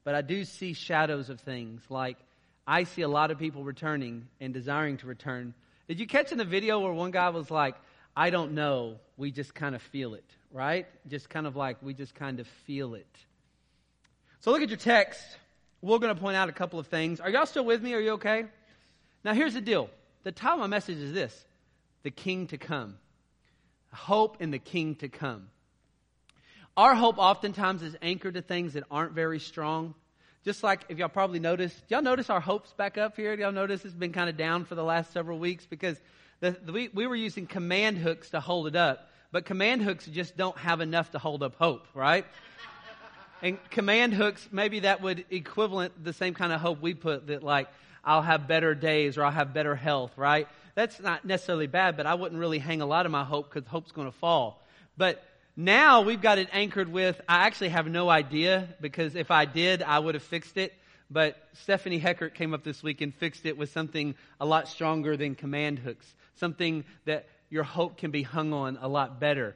But I do see shadows of things. Like I see a lot of people returning and desiring to return. Did you catch in the video where one guy was like, I don't know. We just kind of feel it, right? Just kind of like, we just kind of feel it. So look at your text. We're going to point out a couple of things. Are y'all still with me? Are you okay? Now, here's the deal. The title of my message is this The King to Come hope in the king to come. Our hope oftentimes is anchored to things that aren't very strong. Just like if y'all probably noticed, y'all notice our hopes back up here? Y'all notice it's been kind of down for the last several weeks because the, the, we, we were using command hooks to hold it up, but command hooks just don't have enough to hold up hope, right? and command hooks, maybe that would equivalent the same kind of hope we put that like, I'll have better days or I'll have better health, right? That's not necessarily bad, but I wouldn't really hang a lot of my hope because hope's going to fall. But now we've got it anchored with, I actually have no idea because if I did, I would have fixed it. But Stephanie Heckert came up this week and fixed it with something a lot stronger than command hooks, something that your hope can be hung on a lot better.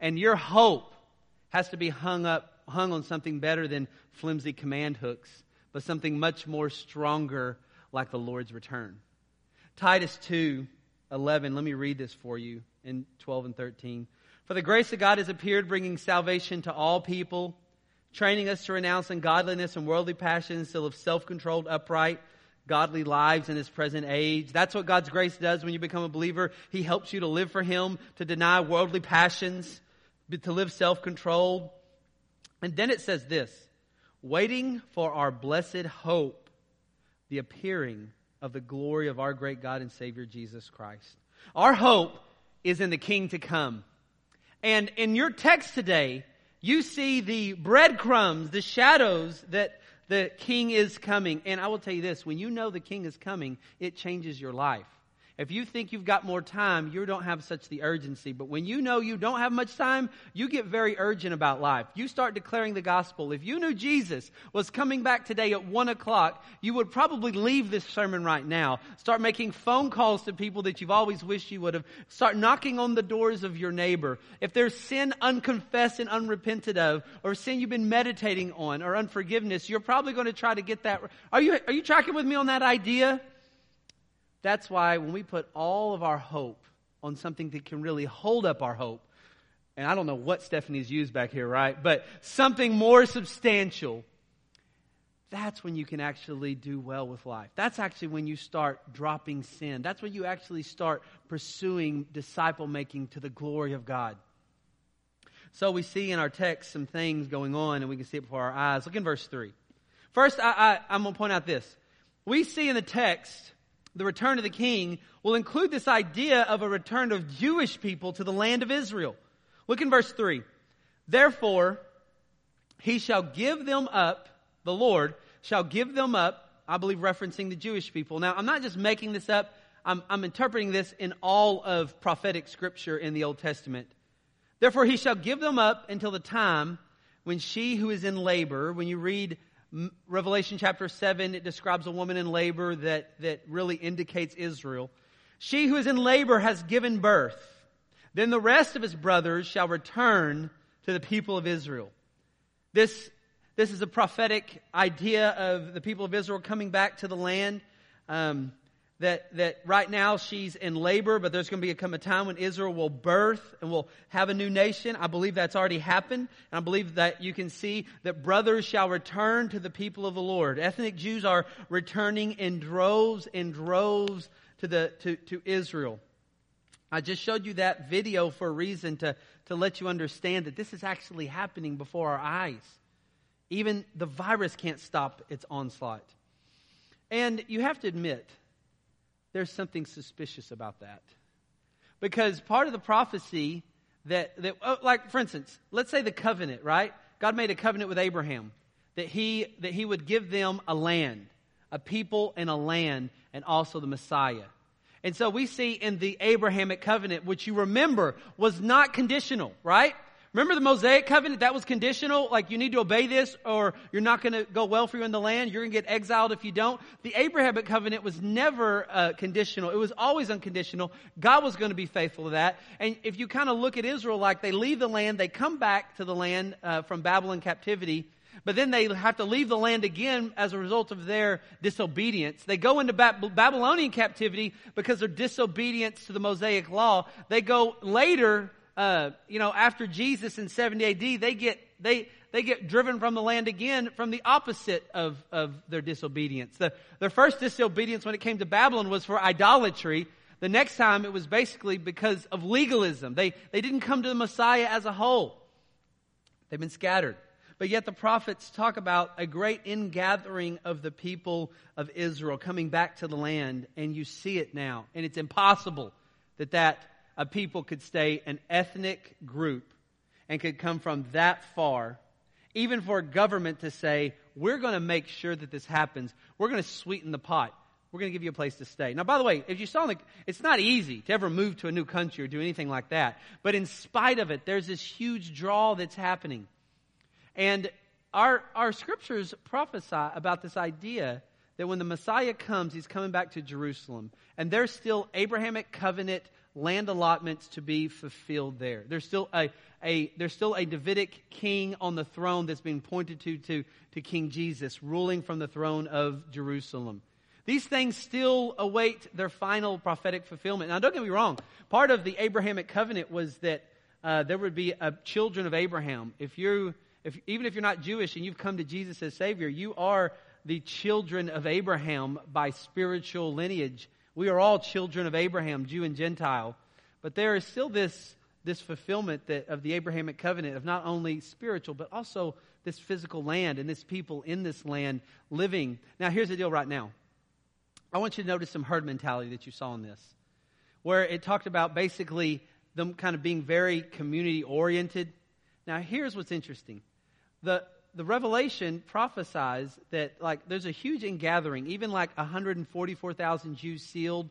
And your hope has to be hung up, hung on something better than flimsy command hooks, but something much more stronger like the Lord's return. Titus 2 11, let me read this for you in 12 and 13. For the grace of God has appeared, bringing salvation to all people, training us to renounce ungodliness and worldly passions, to live self controlled, upright, godly lives in this present age. That's what God's grace does when you become a believer. He helps you to live for Him, to deny worldly passions, to live self controlled. And then it says this waiting for our blessed hope, the appearing of the glory of our great God and Savior Jesus Christ. Our hope is in the King to come. And in your text today, you see the breadcrumbs, the shadows that the King is coming. And I will tell you this when you know the King is coming, it changes your life. If you think you've got more time, you don't have such the urgency. But when you know you don't have much time, you get very urgent about life. You start declaring the gospel. If you knew Jesus was coming back today at one o'clock, you would probably leave this sermon right now. Start making phone calls to people that you've always wished you would have. Start knocking on the doors of your neighbor. If there's sin unconfessed and unrepented of, or sin you've been meditating on, or unforgiveness, you're probably going to try to get that. Are you, are you tracking with me on that idea? That's why when we put all of our hope on something that can really hold up our hope, and I don't know what Stephanie's used back here, right? But something more substantial, that's when you can actually do well with life. That's actually when you start dropping sin. That's when you actually start pursuing disciple making to the glory of God. So we see in our text some things going on, and we can see it before our eyes. Look in verse 3. First, I, I, I'm going to point out this. We see in the text the return of the king, will include this idea of a return of Jewish people to the land of Israel. Look in verse 3. Therefore, he shall give them up, the Lord shall give them up, I believe referencing the Jewish people. Now, I'm not just making this up, I'm, I'm interpreting this in all of prophetic scripture in the Old Testament. Therefore, he shall give them up until the time when she who is in labor, when you read Revelation chapter 7, it describes a woman in labor that, that really indicates Israel. She who is in labor has given birth. Then the rest of his brothers shall return to the people of Israel. This, this is a prophetic idea of the people of Israel coming back to the land. Um, that, that right now she's in labor, but there's going to become a time when Israel will birth and will have a new nation. I believe that's already happened. And I believe that you can see that brothers shall return to the people of the Lord. Ethnic Jews are returning in droves and droves to the, to, to Israel. I just showed you that video for a reason to, to let you understand that this is actually happening before our eyes. Even the virus can't stop its onslaught. And you have to admit, there's something suspicious about that. Because part of the prophecy that, that oh, like for instance, let's say the covenant, right? God made a covenant with Abraham that he, that he would give them a land, a people and a land, and also the Messiah. And so we see in the Abrahamic covenant, which you remember was not conditional, right? Remember the Mosaic covenant? That was conditional. Like you need to obey this or you're not going to go well for you in the land. You're going to get exiled if you don't. The Abrahamic covenant was never uh, conditional. It was always unconditional. God was going to be faithful to that. And if you kind of look at Israel like they leave the land, they come back to the land uh, from Babylon captivity. But then they have to leave the land again as a result of their disobedience. They go into Babylonian captivity because of disobedience to the Mosaic law. They go later uh, you know, after Jesus in 70 AD, they get, they, they get driven from the land again from the opposite of, of their disobedience. The, their first disobedience when it came to Babylon was for idolatry. The next time it was basically because of legalism. They, they didn't come to the Messiah as a whole. They've been scattered. But yet the prophets talk about a great ingathering of the people of Israel coming back to the land, and you see it now. And it's impossible that that a people could stay an ethnic group and could come from that far, even for a government to say, we're going to make sure that this happens. We're going to sweeten the pot. We're going to give you a place to stay. Now, by the way, if you saw, the, it's not easy to ever move to a new country or do anything like that. But in spite of it, there's this huge draw that's happening. And our, our scriptures prophesy about this idea that when the Messiah comes, he's coming back to Jerusalem. And there's still Abrahamic covenant land allotments to be fulfilled there. There's still a, a, there's still a Davidic king on the throne that's being pointed to, to, to King Jesus, ruling from the throne of Jerusalem. These things still await their final prophetic fulfillment. Now, don't get me wrong. Part of the Abrahamic covenant was that uh, there would be a children of Abraham. If you, if, even if you're not Jewish and you've come to Jesus as Savior, you are the children of Abraham by spiritual lineage. We are all children of Abraham, Jew and Gentile. But there is still this, this fulfillment that, of the Abrahamic covenant of not only spiritual, but also this physical land and this people in this land living. Now, here's the deal right now. I want you to notice some herd mentality that you saw in this, where it talked about basically them kind of being very community oriented. Now, here's what's interesting. The, the Revelation prophesies that, like, there's a huge ingathering, even like 144,000 Jews sealed,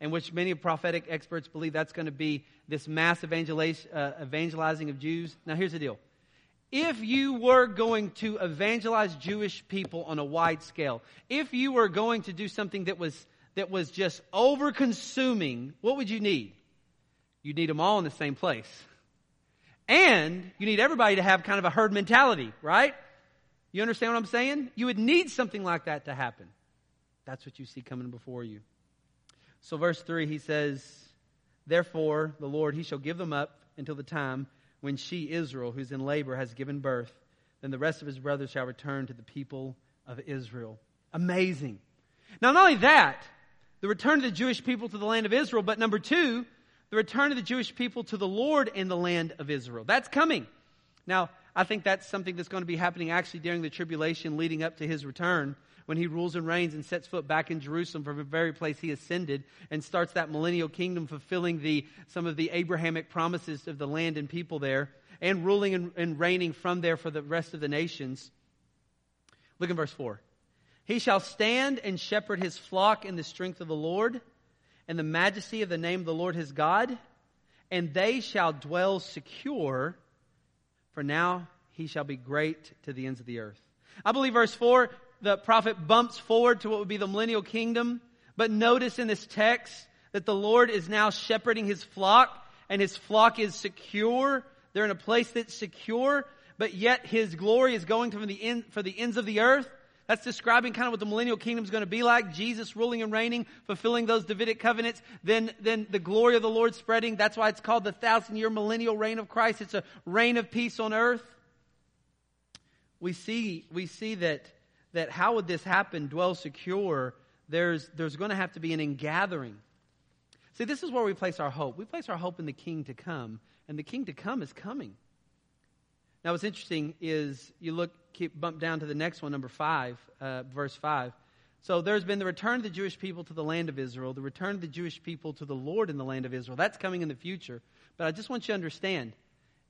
in which many prophetic experts believe that's going to be this mass uh, evangelizing of Jews. Now, here's the deal. If you were going to evangelize Jewish people on a wide scale, if you were going to do something that was, that was just over consuming, what would you need? You'd need them all in the same place. And you need everybody to have kind of a herd mentality, right? You understand what I'm saying? You would need something like that to happen. That's what you see coming before you. So, verse 3, he says, Therefore, the Lord, he shall give them up until the time when she, Israel, who's in labor, has given birth. Then the rest of his brothers shall return to the people of Israel. Amazing. Now, not only that, the return of the Jewish people to the land of Israel, but number two, the return of the Jewish people to the Lord in the land of Israel. That's coming. Now, I think that's something that's going to be happening actually during the tribulation leading up to his return when he rules and reigns and sets foot back in Jerusalem from the very place he ascended and starts that millennial kingdom fulfilling the, some of the Abrahamic promises of the land and people there and ruling and, and reigning from there for the rest of the nations. Look in verse 4. He shall stand and shepherd his flock in the strength of the Lord and the majesty of the name of the Lord his God, and they shall dwell secure, for now he shall be great to the ends of the earth. I believe verse 4, the prophet bumps forward to what would be the millennial kingdom, but notice in this text that the Lord is now shepherding his flock, and his flock is secure. They're in a place that's secure, but yet his glory is going from the end, for the ends of the earth. That's describing kind of what the millennial kingdom is going to be like. Jesus ruling and reigning, fulfilling those Davidic covenants. Then, then the glory of the Lord spreading. That's why it's called the thousand year millennial reign of Christ. It's a reign of peace on earth. We see, we see that, that how would this happen? Dwell secure. There's, there's going to have to be an ingathering. See, this is where we place our hope. We place our hope in the king to come, and the king to come is coming. Now, what's interesting is you look, keep bump down to the next one, number five, uh, verse five. So there's been the return of the Jewish people to the land of Israel, the return of the Jewish people to the Lord in the land of Israel. That's coming in the future. But I just want you to understand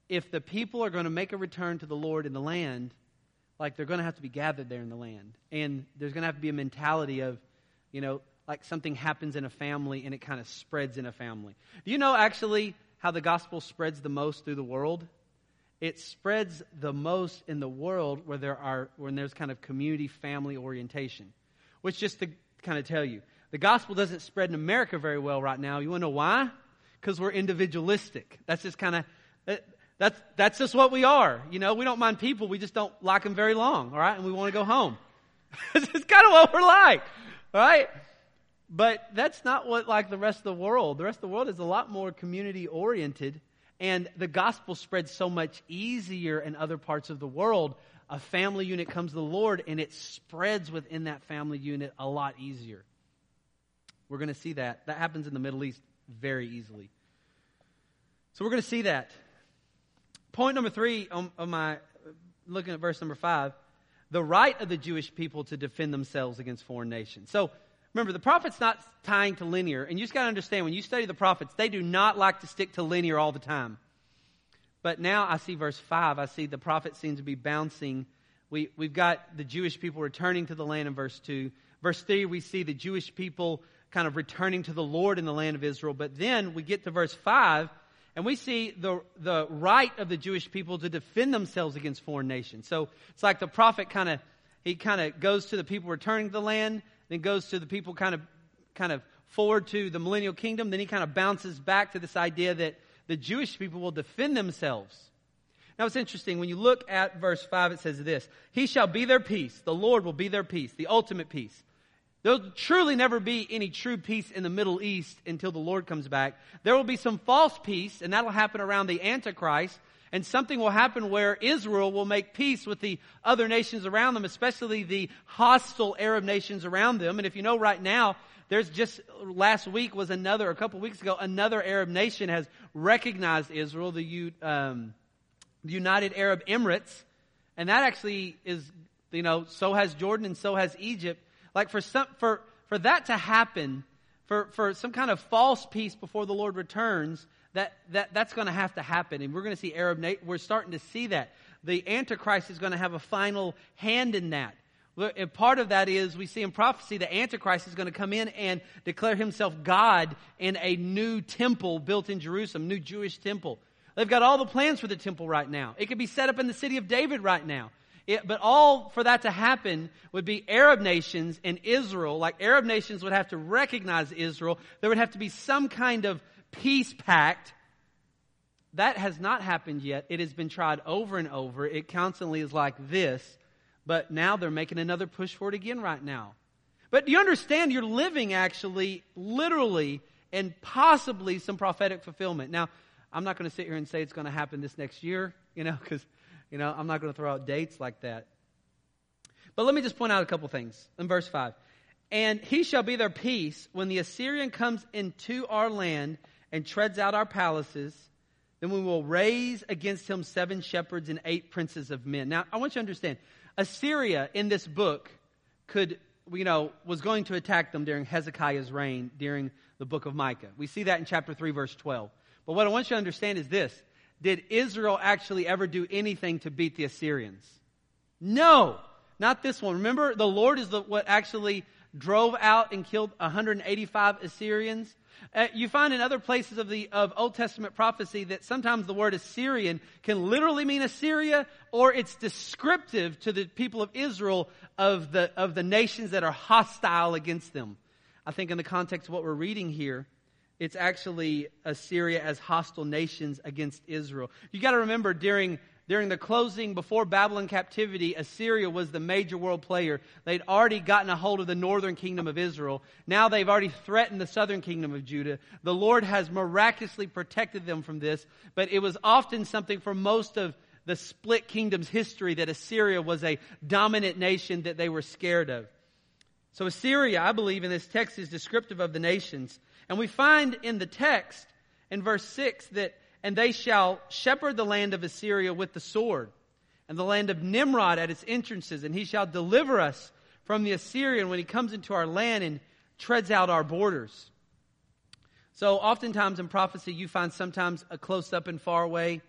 if the people are going to make a return to the Lord in the land, like they're going to have to be gathered there in the land. And there's going to have to be a mentality of, you know, like something happens in a family and it kind of spreads in a family. Do you know actually how the gospel spreads the most through the world? It spreads the most in the world where there are when there's kind of community family orientation which just to kind of tell you the gospel doesn't spread in america very well right now. You want to know why? Because we're individualistic. That's just kind of that's that's just what we are you know? We don't mind people we just don't like them very long all right? And we want to go home. It's kind of what we're like all right? But that's not what like the rest of the world the rest of the world is a lot more community oriented and the gospel spreads so much easier in other parts of the world. A family unit comes to the Lord and it spreads within that family unit a lot easier. We're going to see that. That happens in the Middle East very easily. So we're going to see that. Point number three on, on my looking at verse number five the right of the Jewish people to defend themselves against foreign nations. So Remember, the prophet's not tying to linear, and you just got to understand when you study the prophets, they do not like to stick to linear all the time. But now I see verse 5, I see the prophet seems to be bouncing. We, we've got the Jewish people returning to the land in verse 2. Verse 3, we see the Jewish people kind of returning to the Lord in the land of Israel. But then we get to verse 5, and we see the, the right of the Jewish people to defend themselves against foreign nations. So it's like the prophet kind of, he kind of goes to the people returning to the land, then goes to the people kind of kind of forward to the millennial kingdom. Then he kind of bounces back to this idea that the Jewish people will defend themselves. Now it's interesting. When you look at verse 5, it says this He shall be their peace. The Lord will be their peace, the ultimate peace. There'll truly never be any true peace in the Middle East until the Lord comes back. There will be some false peace, and that'll happen around the Antichrist and something will happen where Israel will make peace with the other nations around them, especially the hostile Arab nations around them. And if you know right now, there's just last week was another, a couple weeks ago, another Arab nation has recognized Israel, the, um, the United Arab Emirates, and that actually is, you know, so has Jordan and so has Egypt. Like for some, for, for that to happen, for, for some kind of false peace before the Lord returns, that, that, that's going to have to happen. And we're going to see Arab, we're starting to see that. The Antichrist is going to have a final hand in that. And part of that is we see in prophecy the Antichrist is going to come in and declare himself God in a new temple built in Jerusalem, new Jewish temple. They've got all the plans for the temple right now. It could be set up in the city of David right now. It, but all for that to happen would be Arab nations and Israel. Like Arab nations would have to recognize Israel. There would have to be some kind of peace pact. That has not happened yet. It has been tried over and over. It constantly is like this. But now they're making another push for it again right now. But do you understand you're living actually, literally, and possibly some prophetic fulfillment? Now, I'm not going to sit here and say it's going to happen this next year, you know, because, you know, I'm not going to throw out dates like that. But let me just point out a couple things in verse 5. And he shall be their peace when the Assyrian comes into our land and treads out our palaces. Then we will raise against him seven shepherds and eight princes of men. Now, I want you to understand Assyria in this book could, you know, was going to attack them during Hezekiah's reign during the book of Micah. We see that in chapter 3, verse 12. But what I want you to understand is this Did Israel actually ever do anything to beat the Assyrians? No, not this one. Remember, the Lord is the, what actually drove out and killed 185 Assyrians. Uh, you find in other places of the of Old Testament prophecy that sometimes the word Assyrian can literally mean Assyria, or it's descriptive to the people of Israel of the of the nations that are hostile against them. I think in the context of what we're reading here, it's actually Assyria as hostile nations against Israel. You got to remember during during the closing before Babylon captivity, Assyria was the major world player. They'd already gotten a hold of the northern kingdom of Israel. Now they've already threatened the southern kingdom of Judah. The Lord has miraculously protected them from this, but it was often something for most of the split kingdom's history that Assyria was a dominant nation that they were scared of. So Assyria, I believe in this text is descriptive of the nations. And we find in the text in verse 6 that and they shall shepherd the land of Assyria with the sword, and the land of Nimrod at its entrances, and he shall deliver us from the Assyrian when he comes into our land and treads out our borders. So, oftentimes in prophecy, you find sometimes a close up and far away.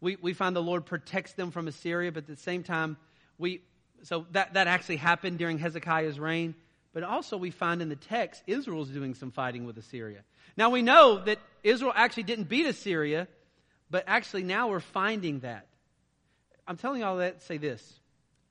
We, we find the Lord protects them from Assyria, but at the same time, we, so that, that actually happened during Hezekiah's reign. But also, we find in the text, Israel's doing some fighting with Assyria. Now, we know that Israel actually didn't beat Assyria, but actually, now we're finding that. I'm telling you all that say this.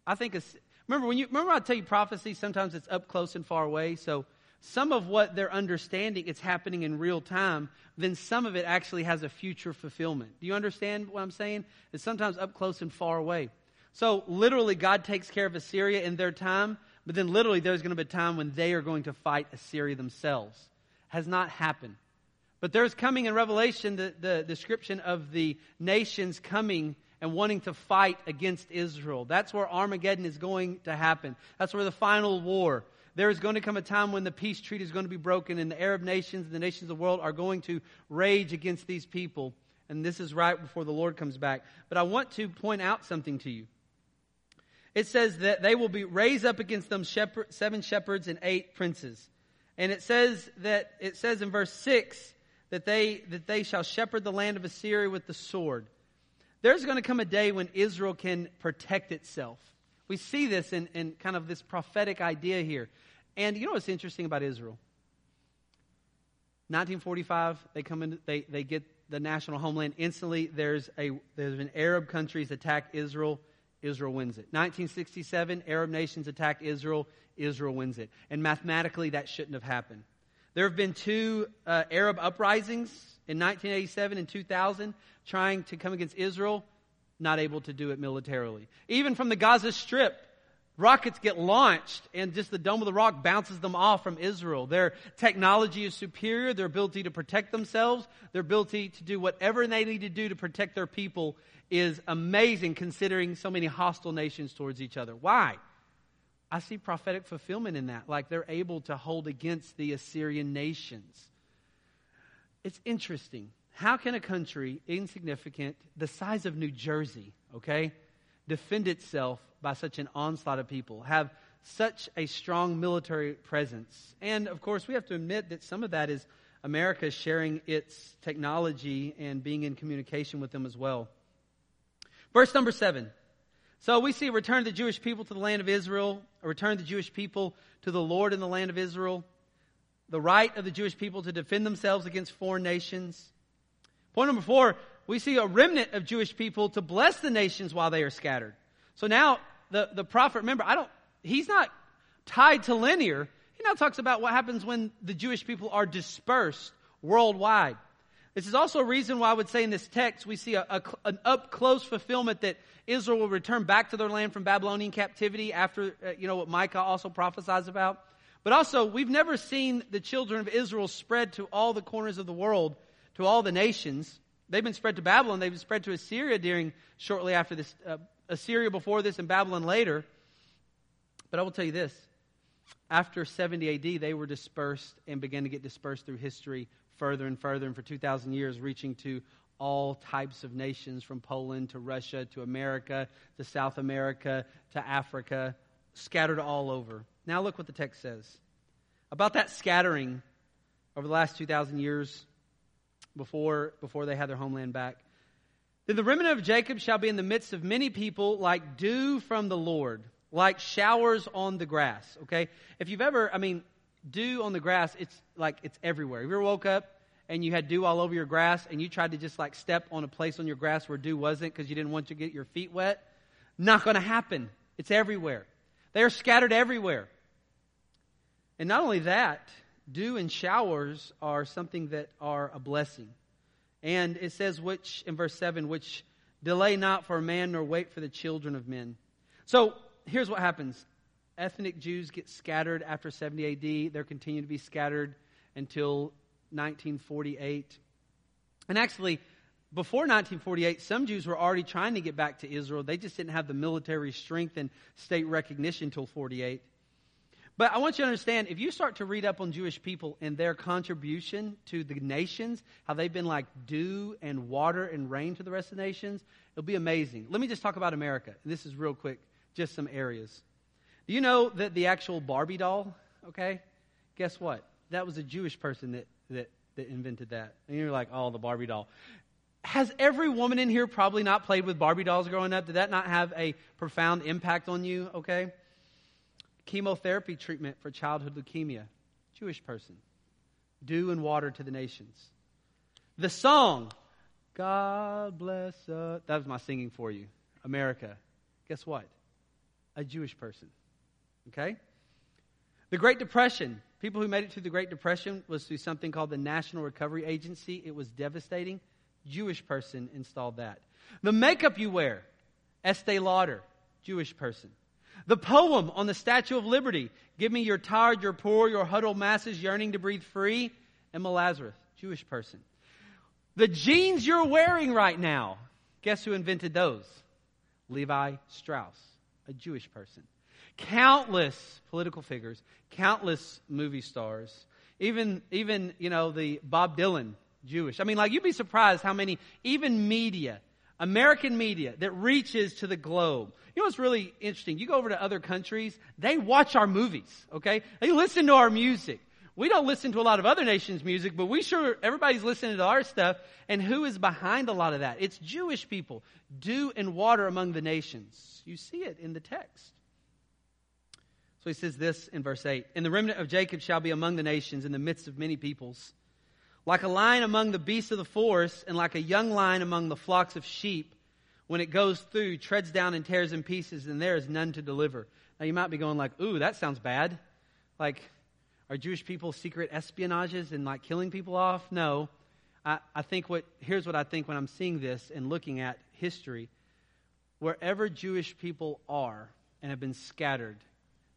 I think it's, remember when you remember I tell you prophecy, sometimes it's up close and far away. So some of what they're understanding, it's happening in real time, then some of it actually has a future fulfillment. Do you understand what I'm saying? It's sometimes up close and far away. So literally, God takes care of Assyria in their time, but then literally there's going to be a time when they are going to fight Assyria themselves. Has not happened. But there's coming in Revelation the, the description of the nations coming and wanting to fight against Israel. That's where Armageddon is going to happen. That's where the final war. There is going to come a time when the peace treaty is going to be broken, and the Arab nations and the nations of the world are going to rage against these people. And this is right before the Lord comes back. But I want to point out something to you. It says that they will be raised up against them shepherd, seven shepherds and eight princes. And it says that, it says in verse 6 that they, that they shall shepherd the land of Assyria with the sword. There's going to come a day when Israel can protect itself. We see this in, in kind of this prophetic idea here. And you know what's interesting about Israel? 1945, they come in, they, they get the national homeland. Instantly, there's, a, there's an Arab countries attack Israel. Israel wins it. 1967, Arab nations attack Israel. Israel wins it. And mathematically, that shouldn't have happened. There have been two uh, Arab uprisings in 1987 and 2000 trying to come against Israel, not able to do it militarily. Even from the Gaza Strip, rockets get launched and just the dome of the rock bounces them off from Israel. Their technology is superior, their ability to protect themselves, their ability to do whatever they need to do to protect their people is amazing considering so many hostile nations towards each other. Why? I see prophetic fulfillment in that. Like they're able to hold against the Assyrian nations. It's interesting. How can a country insignificant, the size of New Jersey, okay, defend itself by such an onslaught of people, have such a strong military presence? And of course, we have to admit that some of that is America sharing its technology and being in communication with them as well. Verse number seven. So we see a return of the Jewish people to the land of Israel, a return of the Jewish people to the Lord in the land of Israel, the right of the Jewish people to defend themselves against foreign nations. Point number four, we see a remnant of Jewish people to bless the nations while they are scattered. So now the, the prophet, remember, I don't, he's not tied to linear. He now talks about what happens when the Jewish people are dispersed worldwide. This is also a reason why I would say in this text we see a, a, an up close fulfillment that Israel will return back to their land from Babylonian captivity after, uh, you know, what Micah also prophesies about. But also, we've never seen the children of Israel spread to all the corners of the world, to all the nations. They've been spread to Babylon. They've been spread to Assyria during, shortly after this, uh, Assyria before this and Babylon later. But I will tell you this. After 70 AD, they were dispersed and began to get dispersed through history further and further, and for 2,000 years, reaching to all types of nations from Poland to Russia to America to South America to Africa, scattered all over. Now, look what the text says about that scattering over the last 2,000 years before, before they had their homeland back. Then the remnant of Jacob shall be in the midst of many people like dew from the Lord, like showers on the grass. Okay? If you've ever, I mean, dew on the grass, it's like it's everywhere. Have you ever woke up and you had dew all over your grass and you tried to just like step on a place on your grass where dew wasn't because you didn't want to get your feet wet? Not going to happen. It's everywhere. They are scattered everywhere. And not only that, dew and showers are something that are a blessing. And it says, which, in verse 7, which delay not for man nor wait for the children of men. So here's what happens ethnic Jews get scattered after 70 AD. They're continuing to be scattered until 1948. And actually, before 1948, some Jews were already trying to get back to Israel. They just didn't have the military strength and state recognition until 48. But I want you to understand if you start to read up on Jewish people and their contribution to the nations, how they've been like dew and water and rain to the rest of the nations, it'll be amazing. Let me just talk about America. This is real quick, just some areas. Do you know that the actual Barbie doll, okay? Guess what? That was a Jewish person that, that, that invented that. And you're like, oh, the Barbie doll. Has every woman in here probably not played with Barbie dolls growing up? Did that not have a profound impact on you, okay? Chemotherapy treatment for childhood leukemia, Jewish person. Dew and water to the nations. The song, God bless us. That was my singing for you. America. Guess what? A Jewish person. Okay? The Great Depression. People who made it through the Great Depression was through something called the National Recovery Agency. It was devastating. Jewish person installed that. The makeup you wear, Estee Lauder, Jewish person. The poem on the Statue of Liberty, Give me your tired, your poor, your huddled masses yearning to breathe free, Emma Lazarus, Jewish person. The jeans you're wearing right now, guess who invented those? Levi Strauss, a Jewish person countless political figures, countless movie stars, even, even, you know, the Bob Dylan, Jewish. I mean, like, you'd be surprised how many, even media, American media that reaches to the globe. You know what's really interesting? You go over to other countries, they watch our movies, okay? They listen to our music. We don't listen to a lot of other nations' music, but we sure, everybody's listening to our stuff. And who is behind a lot of that? It's Jewish people. Dew and water among the nations. You see it in the text. So he says this in verse 8 And the remnant of Jacob shall be among the nations in the midst of many peoples. Like a lion among the beasts of the forest, and like a young lion among the flocks of sheep, when it goes through, treads down and tears in pieces, and there is none to deliver. Now you might be going like, ooh, that sounds bad. Like, are Jewish people secret espionages and like killing people off? No. I, I think what, here's what I think when I'm seeing this and looking at history. Wherever Jewish people are and have been scattered,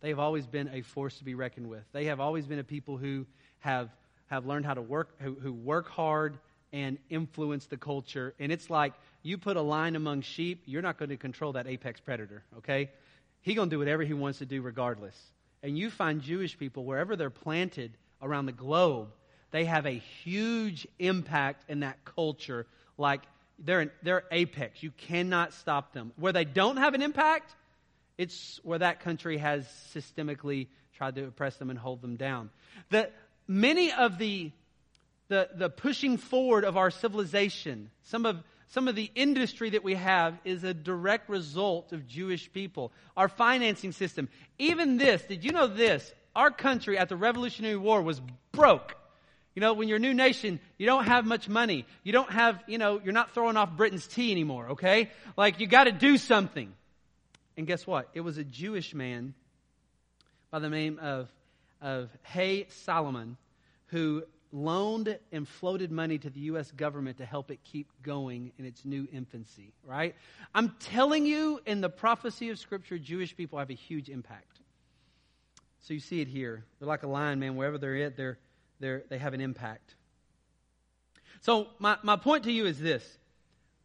they have always been a force to be reckoned with. They have always been a people who have, have learned how to work, who, who work hard and influence the culture. And it's like you put a line among sheep, you're not going to control that apex predator, okay? He going to do whatever he wants to do regardless. And you find Jewish people wherever they're planted around the globe, they have a huge impact in that culture. Like they're they're apex. You cannot stop them. Where they don't have an impact, it's where that country has systemically tried to oppress them and hold them down. The many of the the, the pushing forward of our civilization, some of some of the industry that we have is a direct result of Jewish people. Our financing system. Even this, did you know this? Our country at the Revolutionary War was broke. You know, when you're a new nation, you don't have much money. You don't have, you know, you're not throwing off Britain's tea anymore, okay? Like, you got to do something. And guess what? It was a Jewish man by the name of, of Haym Salomon who loaned and floated money to the U.S. government to help it keep going in its new infancy, right? I'm telling you, in the prophecy of Scripture, Jewish people have a huge impact. So you see it here. They're like a lion, man. Wherever they're at, they're, they're, they have an impact. So my, my point to you is this.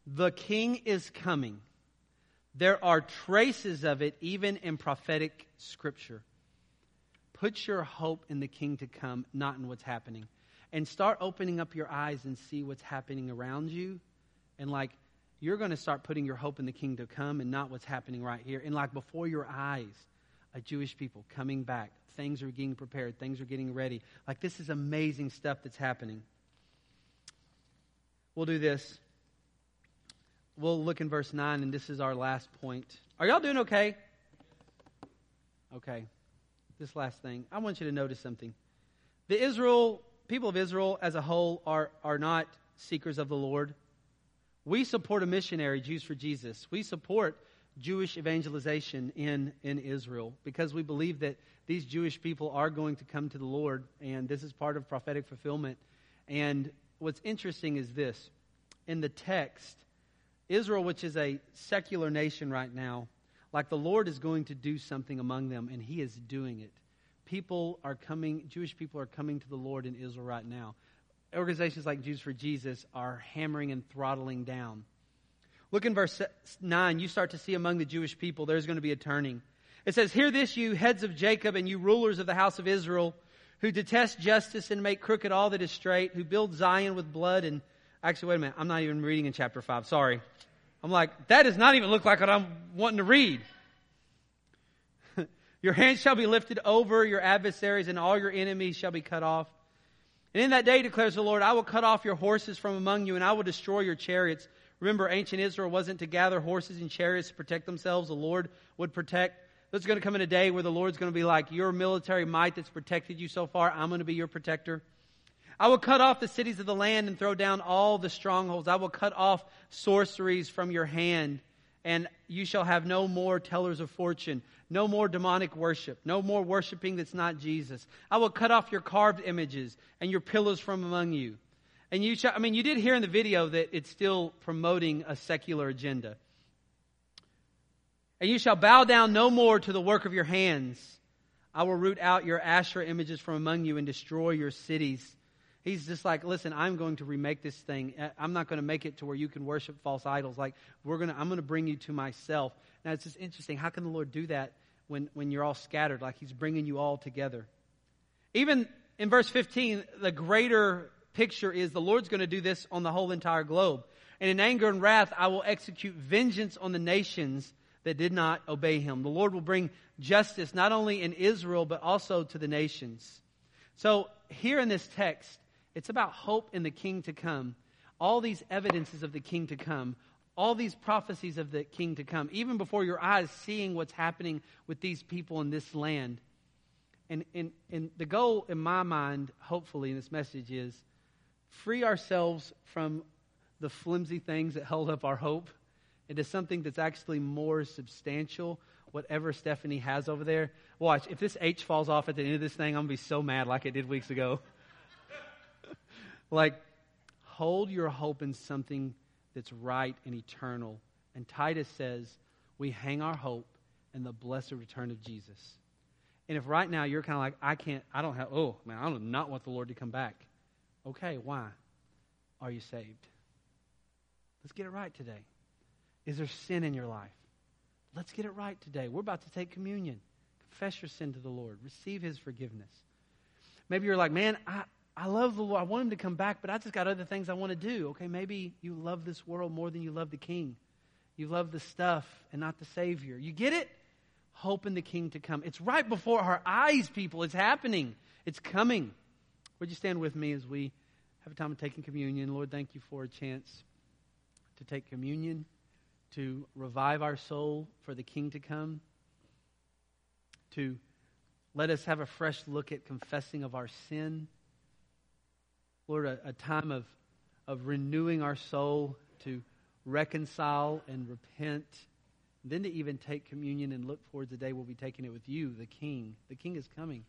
The king is coming. There are traces of it even in prophetic scripture. Put your hope in the king to come, not in what's happening and start opening up your eyes and see what's happening around you. And like, you're going to start putting your hope in the king to come and not what's happening right here. And like, before your eyes, a Jewish people coming back. Things are getting prepared. Things are getting ready. Like, this is amazing stuff that's happening. We'll do this. We'll look in verse 9, and this is our last point. Are y'all doing okay? Okay. This last thing. I want you to notice something. The Israel people of Israel as a whole are, are not seekers of the Lord. We support a missionary, Jews for Jesus. We support Jewish evangelization in, in Israel because we believe that these Jewish people are going to come to the Lord, and this is part of prophetic fulfillment. And what's interesting is this in the text, Israel, which is a secular nation right now, like the Lord is going to do something among them, and He is doing it people are coming, Jewish people are coming to the Lord in Israel right now. Organizations like Jews for Jesus are hammering and throttling down. Look in verse 9. You start to see among the Jewish people there's going to be a turning. It says, Hear this, you heads of Jacob and you rulers of the house of Israel, who detest justice and make crooked all that is straight, who build Zion with blood and. Actually, wait a minute. I'm not even reading in chapter 5. Sorry. I'm like, that does not even look like what I'm wanting to read. Your hands shall be lifted over your adversaries, and all your enemies shall be cut off. And in that day, declares the Lord, I will cut off your horses from among you, and I will destroy your chariots. Remember, ancient Israel wasn't to gather horses and chariots to protect themselves. The Lord would protect. There's going to come in a day where the Lord's going to be like, Your military might that's protected you so far, I'm going to be your protector. I will cut off the cities of the land and throw down all the strongholds. I will cut off sorceries from your hand and you shall have no more tellers of fortune, no more demonic worship, no more worshiping that's not Jesus. I will cut off your carved images and your pillars from among you. And you shall, I mean, you did hear in the video that it's still promoting a secular agenda. And you shall bow down no more to the work of your hands. I will root out your Asherah images from among you and destroy your cities. He's just like, listen, I'm going to remake this thing. Uh, I'm not going to make it to where you can worship false idols. Like, we're going to, I'm going to bring you to myself. Now, it's just interesting. How can the Lord do that when, when you're all scattered? Like, He's bringing you all together. Even in verse 15, the greater picture is the Lord's going to do this on the whole entire globe. And in anger and wrath, I will execute vengeance on the nations that did not obey him. The Lord will bring justice not only in Israel, but also to the nations. So, here in this text, it's about hope in the king to come. All these evidences of the king to come, all these prophecies of the king to come, even before your eyes seeing what's happening with these people in this land. And, and, and the goal in my mind, hopefully, in this message is free ourselves from the flimsy things that held up our hope into something that's actually more substantial, whatever Stephanie has over there. Watch, if this H falls off at the end of this thing, I'm going to be so mad like it did weeks ago. Like, hold your hope in something that's right and eternal. And Titus says, we hang our hope in the blessed return of Jesus. And if right now you're kind of like, I can't, I don't have, oh, man, I do not want the Lord to come back. Okay, why? Are you saved? Let's get it right today. Is there sin in your life? let's get it right today. We're about to take communion. Confess your sin to the Lord, receive his forgiveness. Maybe you're like, man, I, I love the Lord. I want him to come back, but I just got other things I want to do. Okay, maybe you love this world more than you love the king. You love the stuff and not the Savior. You get it? Hoping the King to come. It's right before our eyes, people. It's happening. It's coming. Would you stand with me as we have a time of taking communion? Lord, thank you for a chance to take communion, to revive our soul for the King to come, to let us have a fresh look at confessing of our sin. Lord, a, a time of, of renewing our soul to reconcile and repent, and then to even take communion and look forward to the day we'll be taking it with you, the King. The King is coming.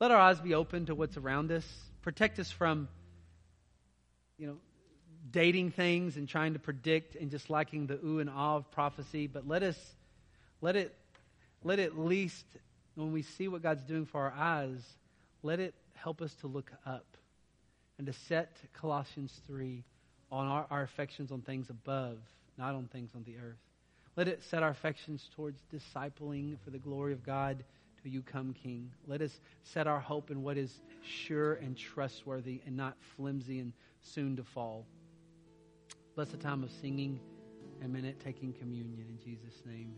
Let our eyes be open to what's around us. Protect us from, you know, dating things and trying to predict and just liking the ooh and ah of prophecy. But let us, let it, let at least when we see what God's doing for our eyes, let it help us to look up and to set Colossians 3 on our, our affections on things above, not on things on the earth. Let it set our affections towards discipling for the glory of God till you come, King. Let us set our hope in what is sure and trustworthy and not flimsy and soon to fall. Bless the time of singing and minute taking communion in Jesus' name.